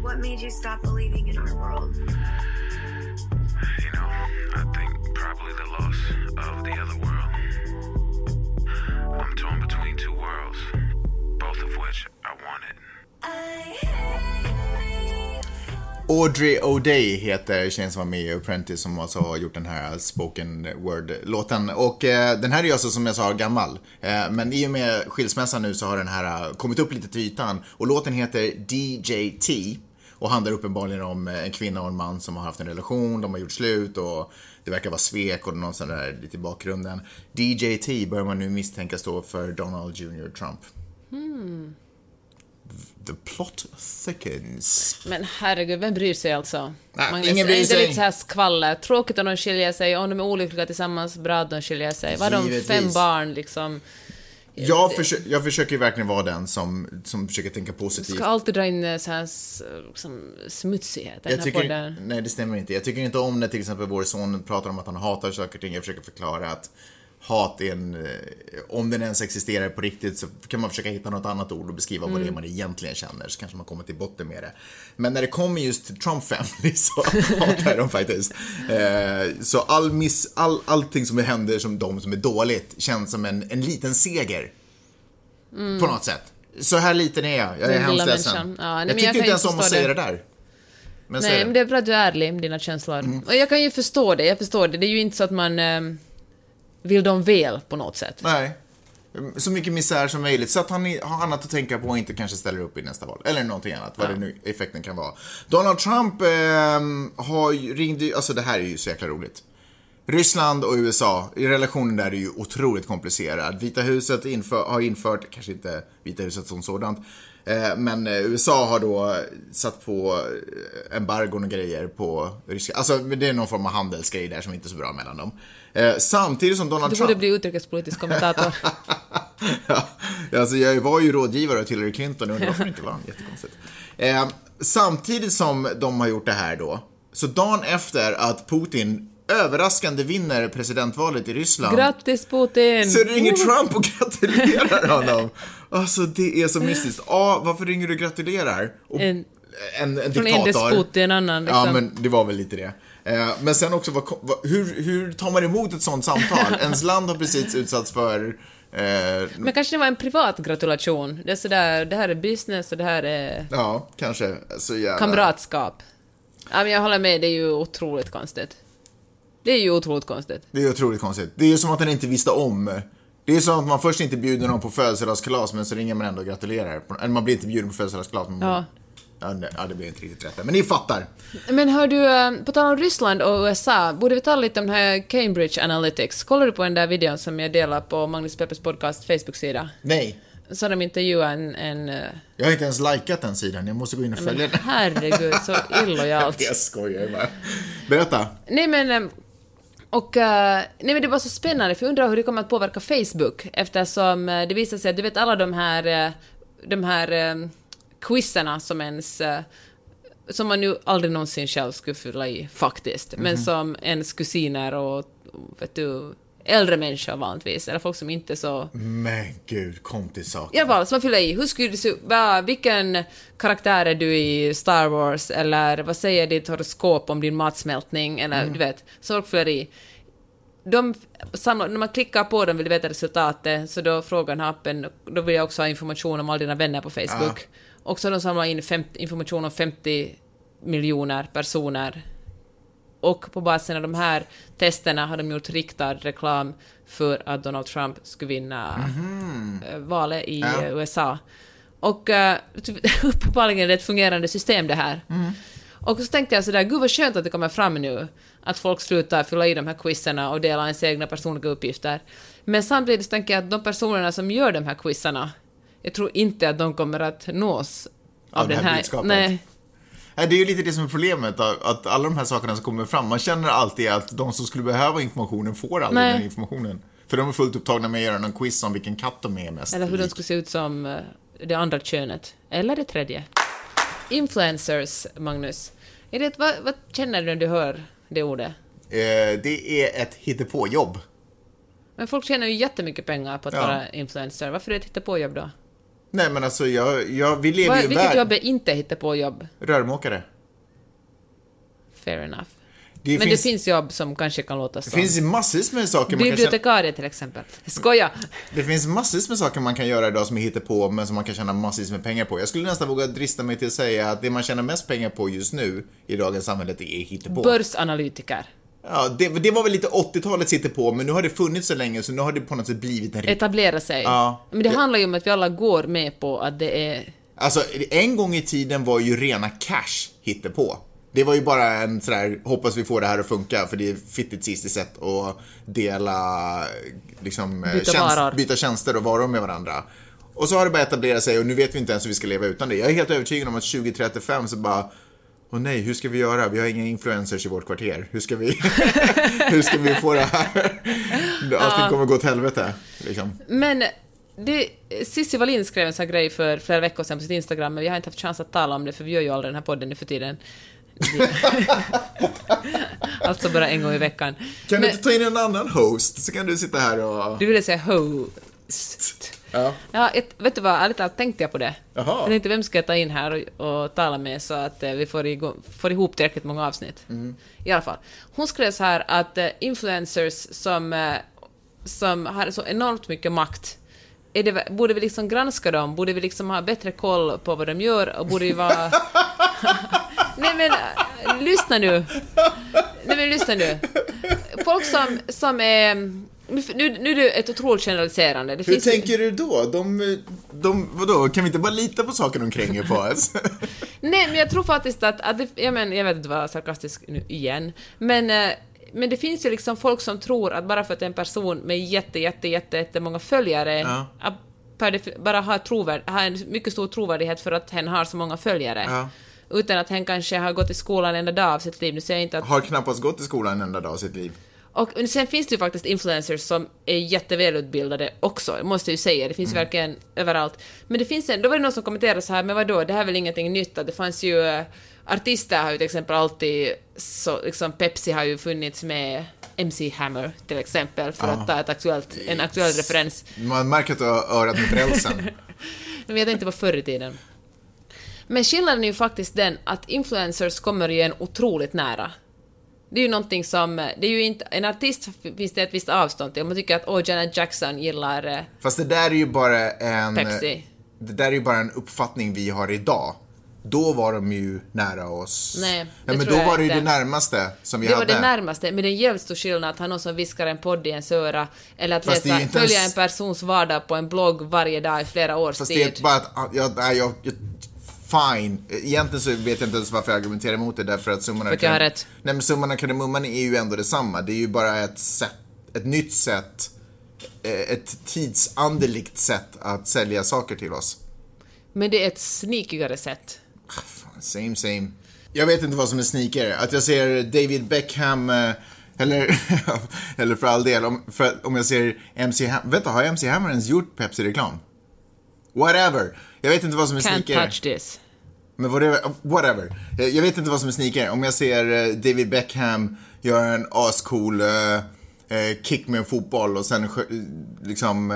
What made you stop believing in our world? You know, I think probably the loss of the other world. I'm torn between two worlds, both of which. Audrey O'Day heter tjejen som var med i Apprentice som alltså har gjort den här spoken word-låten. Och eh, den här är ju alltså som jag sa gammal. Eh, men i och med skilsmässan nu så har den här eh, kommit upp lite till ytan. Och låten heter DJT. Och handlar uppenbarligen om eh, en kvinna och en man som har haft en relation, de har gjort slut och det verkar vara svek och någon sån där lite i bakgrunden. DJT börjar man nu misstänka stå för Donald Jr. Trump. Hmm. The plot thickens. Men herregud, vem bryr sig alltså? Nej, Magnus, ingen bryr är inte sig. lite så här skvaller? Tråkigt om de skiljer sig, om de är olyckliga tillsammans, bra att de skiljer sig. Vad har de fem barn liksom? Jag, försö- jag försöker verkligen vara den som, som försöker tänka positivt. Ska alltid dra in eh, så här s- som smutsighet den Jag tycker, podden. nej, det stämmer inte. Jag tycker inte om när till exempel vår son pratar om att han hatar saker och ting. Jag försöker förklara att hat är en... eh, Om den ens existerar på riktigt så kan man försöka hitta något annat ord och beskriva vad det är man egentligen känner. Så kanske man kommer till botten med det. Men när det kommer just till Trump family så hatar jag dem faktiskt. Eh, Så all miss, all, allting som händer som de som är dåligt känns som en, en liten seger. På något sätt. Så här liten är jag. Jag är hemskt ledsen. Ja, nej, jag tycker jag inte ens om att säga det. där. Men Nej, men det är bra att du är ärlig med dina känslor. Mm. Och jag kan ju förstå det, jag förstår det. Det är ju inte så att man eh, vill dem väl på något sätt. Nej. Så mycket misär som möjligt, så att han har annat att tänka på och inte kanske ställer upp i nästa val. Eller någonting annat, vad det nu effekten kan vara. Donald Trump ehm, har ringt, alltså det här är ju så jäkla roligt. Ryssland och USA, i relationen där är ju otroligt komplicerad. Vita huset inför, har infört, kanske inte Vita huset som sådant, eh, men eh, USA har då satt på eh, embargon och grejer på ryska, alltså det är någon form av handelsgrej där som inte är så bra mellan dem. Eh, samtidigt som Donald Du Trump... borde bli utrikespolitisk kommentator. ja, alltså jag var ju rådgivare till Hillary Clinton undrar varför det inte vann. Jättekonstigt. Eh, samtidigt som de har gjort det här då, så dagen efter att Putin överraskande vinner presidentvalet i Ryssland Grattis Putin! så ringer Trump och gratulerar honom. Alltså det är så mystiskt. A. Varför ringer du och gratulerar? Och En en, en Från diktator. en despot till en annan. Liksom. Ja, men det var väl lite det. Eh, Men sen också, vad, vad, hur, hur tar man emot ett sånt samtal? Ens land har precis utsatts för... Eh, Men kanske det var en privat gratulation. Det är sådär, det här är business och det här är ja, kanske. Så jävla... kamratskap. Ja, men jag håller med, det är ju otroligt konstigt. Det är ju otroligt konstigt. Det är otroligt konstigt. Det är ju som att den inte visste om. Det är som att man först inte bjuder någon på födelsedagskalas, men så ringer man ändå och gratulerar. Eller man blir inte bjuden på födelsedagskalas. Men Ja. Ja, nej, ja, det blir inte riktigt rätt. Men ni fattar. Men hör du, eh, på tal om Ryssland och USA, borde vi tala lite om den här Cambridge Analytics? Kollar du på den där videon som jag delar på Magnus Peppers podcast Facebook-sida? Nej. Så de intervjuade en... en eh, Jag har inte ens likat den sidan. Jag måste gå in och följa den. herregud, så illojalt. Jag skojar bara. Berätta. Nej men... Och, eh, nej men det var så spännande, för jag undrar hur det kommer att påverka Facebook eftersom eh, det visar sig att du vet alla de här, eh, de här quizarna som ens som man nu aldrig någonsin själv skulle fylla i, faktiskt. Men som ens kusiner och, vet du, äldre människor vanligtvis, eller folk som inte så... Men gud, kom till saken. I alla fall, som man fyller i. Hur skulle du vilken karaktär är du i Star Wars? Eller vad säger ditt horoskop om din matsmältning? Eller du vet, så folk fyller i. De samlar, när man klickar på dem vill du veta resultatet, så då frågar den här appen, då vill jag också ha information om alla dina vänner på Facebook. Och så de samlat in 50, information om 50 miljoner personer. Och på basen av de här testerna har de gjort riktad reklam för att Donald Trump skulle vinna eh, valet i Ja. eh, USA. Och uh, uppenbarligen är det ett fungerande system det här. Och så tänkte jag sådär, gud vad skönt att det kommer fram nu, att folk slutar fylla i de här quizarna och dela ens egna personliga uppgifter. Men samtidigt så tänker jag att de personerna som gör de här quizarna, jag tror inte att de kommer att nås av, Av den här här... Nej. Det är ju lite det som är problemet, att alla de här sakerna som kommer fram, man känner alltid att de som skulle behöva informationen får aldrig Nej. den informationen. För de är fullt upptagna med att göra någon quiz om vilken katt de är mest Eller hur de skulle se ut som eh, det andra könet. Eller det tredje. Influencers, Magnus. Är det, vad, vad känner du när du hör det ordet? Eh, det är ett hittepåjobb. Men folk tjänar ju jättemycket pengar på att Ja. vara influencer. Varför är det ett hittepåjobb då? Nej men alltså, jag, jag, vi lever Vad, ju i vilket värld... jobb är inte hittepåjobb? Rörmokare. Fair enough. Det Men finns, det finns jobb som kanske kan låta det som... finns massvis med saker man kan Bibliotekarie till exempel. Skoja! Det finns massvis med saker man kan göra idag som är hittepå, men som man kan tjäna massvis med pengar på. Jag skulle nästan våga drista mig till att säga att det man tjänar mest pengar på just nu i dagens samhälle, det är hittepå. Börsanalytiker. Ja, det, det var väl lite 80-talets hittepå, men nu har det funnits så länge så nu har det på något sätt blivit en. Etablera sig. Ja. Men det Det- handlar ju om att vi alla går med på att det är... Alltså, en gång i tiden var ju rena cash hittepå. Det var ju bara en sådär, hoppas vi får det här att funka, för det är fittigt sist sätt att dela, liksom, eh, Byta varor. byta tjänster och varor med varandra. Och så har det börjat etablera sig och nu vet vi inte ens hur vi ska leva utan det. Jag är helt övertygad om att 2035 så bara Åh nej, hur ska vi göra? Vi har inga influencers i vårt kvarter. Hur ska vi, hur ska vi få det här? Allting kommer gå åt helvete. Liksom. Men det, Cissi Wallin skrev en sån här grej för flera veckor sedan på sitt Instagram, men vi har inte haft chans att tala om det, för vi gör ju aldrig den här podden nu för tiden. alltså bara en gång i veckan. Kan Men- du inte ta in en annan host, så kan du sitta här och... Du ville säga host. Ja. Ja, ett, vet du vad, ärligt talat tänkte jag på det. Jaha. Jag tänkte vem ska jag ta in här och, och tala med så att eh, vi får, igång, får ihop tillräckligt många avsnitt. Mm. I alla fall. Hon skrev så här att eh, influencers som, eh, som har så enormt mycket makt det, borde vi liksom granska dem? Borde vi liksom ha bättre koll på vad de gör? Och borde vi vara... Nej men, äh, lyssna nu. Nej men lyssna nu. Folk som, som är... Nu, nu, är det ett otroligt generaliserande. Det Hur finns, tänker du då? De, de, vadå, kan vi inte bara lita på saker de kränger på oss? Nej, men jag tror faktiskt att, att det, jag, men, jag vet inte vad sarkastisk nu igen, men, eh, men det finns ju liksom folk som tror att bara för att en person med jätte, jätte, jätte, jättemånga följare Ja. bara har, trovärd, har en mycket stor trovärdighet för att hen har så många följare. Ja. Utan att hen kanske har gått i skolan en enda dag av sitt liv. Nu säger jag inte att Har knappast gått i skolan en enda dag i sitt liv. Och sen finns det ju faktiskt influencers som är jättevälutbildade också, måste jag ju säga. Det finns verkligen överallt. Men det finns en, då var det någon som kommenterade så här, men vadå, det här är väl ingenting nytt? Att det fanns ju, eh, artister har ju till exempel alltid, så liksom Pepsi har ju funnits med MC Hammer till exempel, för att ta ett aktuellt, en aktuell referens. Man märker att du har örat mot rälsen. Men jag tänkte på förr i tiden. Men skillnaden är ju faktiskt den att influencers kommer ju en otroligt nära. Det är ju någonting som, det är ju inte, en artist finns det ett visst avstånd till. Om man tycker att åh, Janet Jackson gillar eh, Fast det där är ju bara en... Pepsi. Det där är ju bara en uppfattning vi har idag. Då var de ju nära oss. Nej, ja, det men tror då jag var det ju det närmaste som vi Det var hade. det närmaste, men det är en jävligt stor skillnad att ha någon som viskar en podd i ens öra, eller att Fast det läsa, följa ens- en persons vardag på en blogg varje dag i flera års Fast det tid. är bara att, jag, jag, jag, fine. Egentligen så vet jag inte ens varför jag argumenterar emot det, därför att summan. Nej men summan av kardemumman är ju ändå detsamma. Det är ju bara ett sätt, ett nytt sätt, eh, ett tidsandeligt sätt att sälja saker till oss. Men det är ett sneakigare sätt. Fan, Same same. Jag vet inte vad som är sneakigare. Att jag ser David Beckham, eh, eller, eller för all del, om, för, om jag ser MC Hammer. Vänta, har MC Hammer ens gjort Pepsi-reklam? Whatever. Jag vet inte vad som är Can't sneakigare. touch this. Men whatever, whatever. Eh, Jag vet inte vad som är sneakigare. Om jag ser eh, David Beckham göra en ascool eh, kick med en fotboll och sen liksom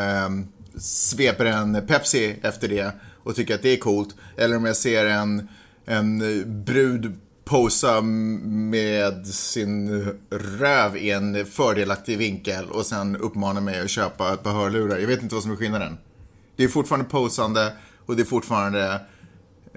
sveper en Pepsi efter det och tycker att det är coolt. Eller om jag ser en, en brud posa med sin röv i en fördelaktig vinkel och sen uppmanar mig att köpa ett par hörlurar. Jag vet inte vad som är skillnaden. Det är fortfarande posande och det är fortfarande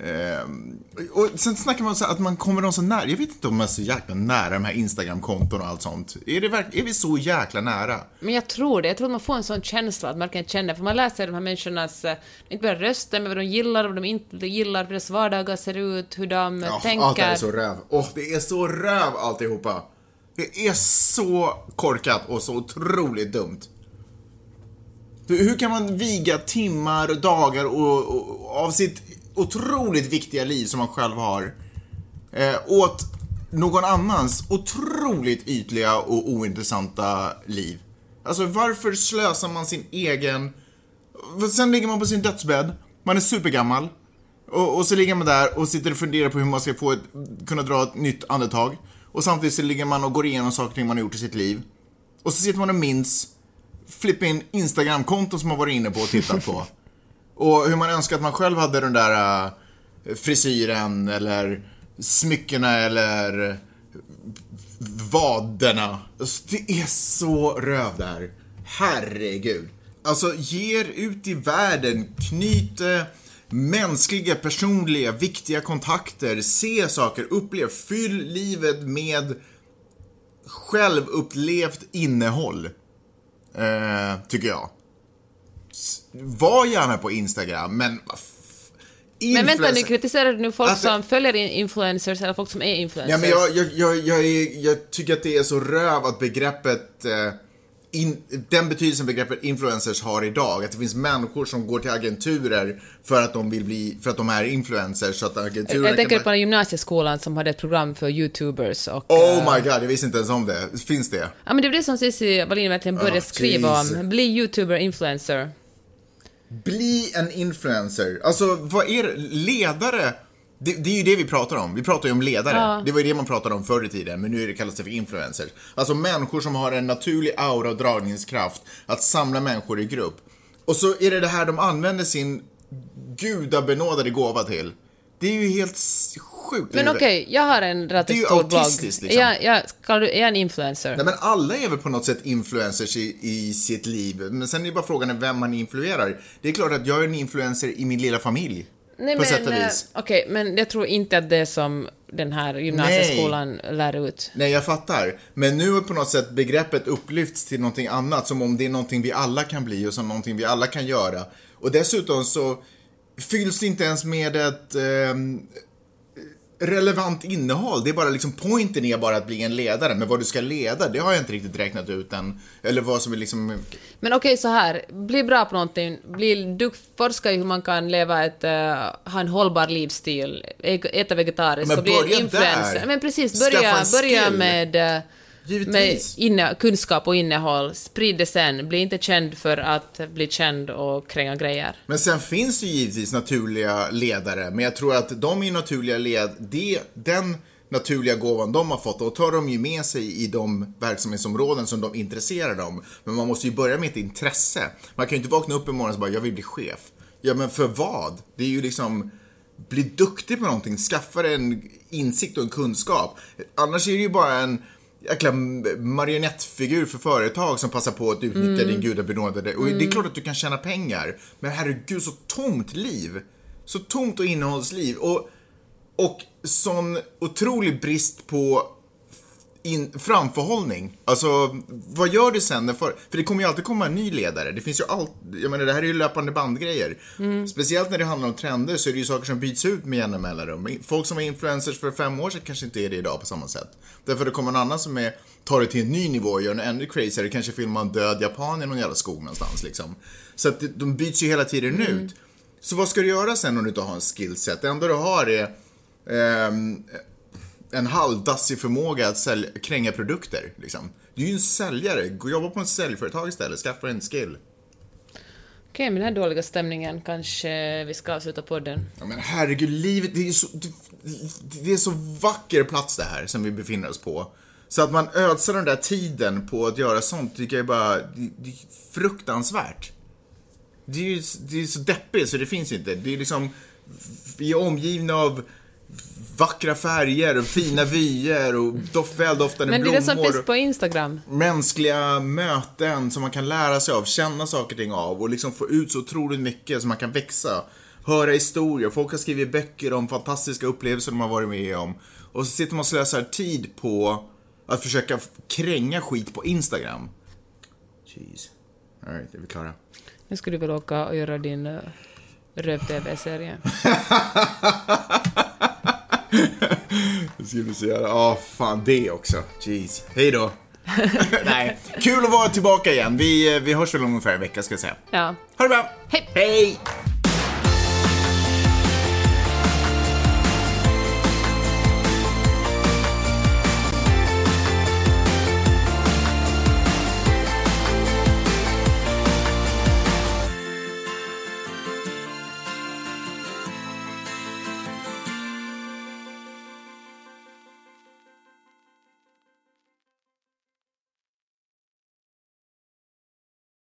Ehm, och sen snackar man så att man kommer dem så nära. Jag vet inte om man är så jäkla nära de här Instagram-konton och allt sånt. Är, det verk- är vi så jäkla nära? Men jag tror det. Jag tror att man får en sån känsla att man kan känna, för man läser de här människornas, eh, inte bara röster, men vad de gillar, vad de inte gillar, hur deras vardagar ser ut, hur de eh, Ja, tänker. allt det är så röv. Åh, det är så röv alltihopa. Det är så korkat och så otroligt dumt. Hur, kan man viga timmar och dagar och, och, av sitt otroligt viktiga liv som man själv har eh, åt någon annans otroligt ytliga och ointressanta liv? Alltså varför slösar man sin egen... Sen ligger man på sin dödsbädd, man är supergammal och, och så ligger man där och sitter och funderar på hur man ska få ett, kunna dra ett nytt andetag. Och samtidigt så ligger man och går igenom saker man har gjort i sitt liv. Och så sitter man och minns flippin Instagram-konton som man varit inne på och tittat på. Och hur man önskar att man själv hade den där eh, frisyren eller smyckena eller vaderna. Alltså, det är så röv där. Herregud. Alltså, ge er ut i världen, knyt eh, mänskliga, personliga, viktiga kontakter, se saker, upplev, fyll livet med självupplevt innehåll. Eh, tycker jag. Var gärna på Instagram, men f- Men vänta nu, influencer- kritiserar du nu folk Alltså- som följer in- influencers eller folk som är influencers? Ja, men jag, jag, jag, jag tycker att det är så röv att begreppet, eh, in, den betydelsen begreppet influencers har idag. Att det finns människor som går till agenturer för att de vill bli, för att de är influencers. Så att Jag tänker på den gymnasieskolan som hade ett program för youtubers och... Oh eh, my god, jag visste inte ens om det. Finns det? Ja men det var det som Cissi Wallin verkligen började Oh, skriva om. Bli youtuber, influencer. Bli en influencer. Alltså, vad är det? Ledare? Det, det är ju det vi pratar om. Vi pratar ju om ledare. Ja. Det var ju det man pratade om förr i tiden, men nu är det kallas det för influencers. Alltså människor som har en naturlig aura och dragningskraft att samla människor i grupp. Och så är det det här de använder sin gudabenådade gåva till. Det är ju helt sjukt. Men okej, jag har en Det är relativt ju stor blogg. autistiskt, liksom. Jag, jag, ska du, är jag en influencer? Nej men alla är väl på något sätt influencers i, i sitt liv. Men sen är det bara frågan vem man influerar. Det är klart att jag är en influencer i min lilla familj. Nej, på sätt och eh, vis. Okej, men jag tror inte att det är som den här gymnasieskolan lär ut. Nej, jag fattar. Men nu är på något sätt begreppet upplyfts till någonting annat, som om det är någonting vi alla kan bli och som någonting vi alla kan göra. Och dessutom så fylls det inte ens med ett ehm, relevant innehåll. Det är bara liksom, pointen är bara att bli en ledare, men vad du ska leda, det har jag inte riktigt räknat ut än. Eller vad som är liksom... Men okej, så här. Bli bra på någonting. Bli, du forskar i hur man kan leva ett, uh, ha en hållbar livsstil, äta vegetariskt Men bli börja influencer. där. Men precis, börja, börja med, eh, med Givetvis. inne, kunskap och innehåll. Sprid det sen. Bli inte känd för att bli känd och kränga grejer. Men sen finns ju givetvis naturliga ledare, men jag tror att de är naturliga led, det, den naturliga gåvan de har fått, då tar de ju med sig i de verksamhetsområden som de intresserar dem. Men man måste ju börja med ett intresse. Man kan ju inte vakna upp en morgon och bara, jag vill bli chef. Ja, men för vad? Det är ju liksom, bli duktig på någonting, skaffa dig en insikt och en kunskap. Annars är det ju bara en jäkla marionettfigur för företag som passar på att utnyttja din gudabenådade. Och det är klart att du kan tjäna pengar, men herregud så tomt liv. Så tomt och innehållsliv. Och, och sån otrolig brist på in, framförhållning. Alltså, vad gör du sen? För, för det kommer ju alltid komma en ny ledare. Det finns ju allt, jag menar det här är ju löpande bandgrejer. Speciellt när det handlar om trender så är det ju saker som byts ut med jämna mellanrum. Folk som var influencers för fem år sedan kanske inte är det idag på samma sätt. Därför det kommer en annan som är, tar det till en ny nivå och gör en ännu crazyare, kanske filmar en död japan i någon jävla skog någonstans liksom. Så att de byts ju hela tiden ut. Så vad ska du göra sen om du inte har en skillset? Det enda du har är ehm, en halvdassig förmåga att sälja, kränga produkter. Liksom. Du är ju en säljare. Gå jobba på en säljföretag istället. Skaffa en skill. Okej, med den här dåliga stämningen kanske vi ska avsluta podden. Ja, men herregud, livet, det är så, det är så vacker plats det här som vi befinner oss på. Så att man ödsar den där tiden på att göra sånt tycker jag är bara, det, det är fruktansvärt. Det är ju det är så deppigt så det finns inte. Det är liksom, vi är omgivna av vackra färger och fina vyer och doft, väldoftande Men det är det som blommor. finns på Instagram. mänskliga möten som man kan lära sig av, känna saker och ting av och liksom få ut så otroligt mycket så man kan växa. Höra historier, folk har skrivit böcker om fantastiska upplevelser de har varit med om. Och så sitter man och slösar tid på att försöka kränga skit på Instagram. Jeez. Alright, är vi klara? Nu ska du väl åka och göra din uh, röv-tv-serie. Det skulle vi säga. Ja, fan det också. Jeez. Hej då. Nej, kul att vara tillbaka igen. Vi, eh, vi hörs väl om ungefär en vecka ska jag säga. Ja. Ha det bra. Hej. Hej!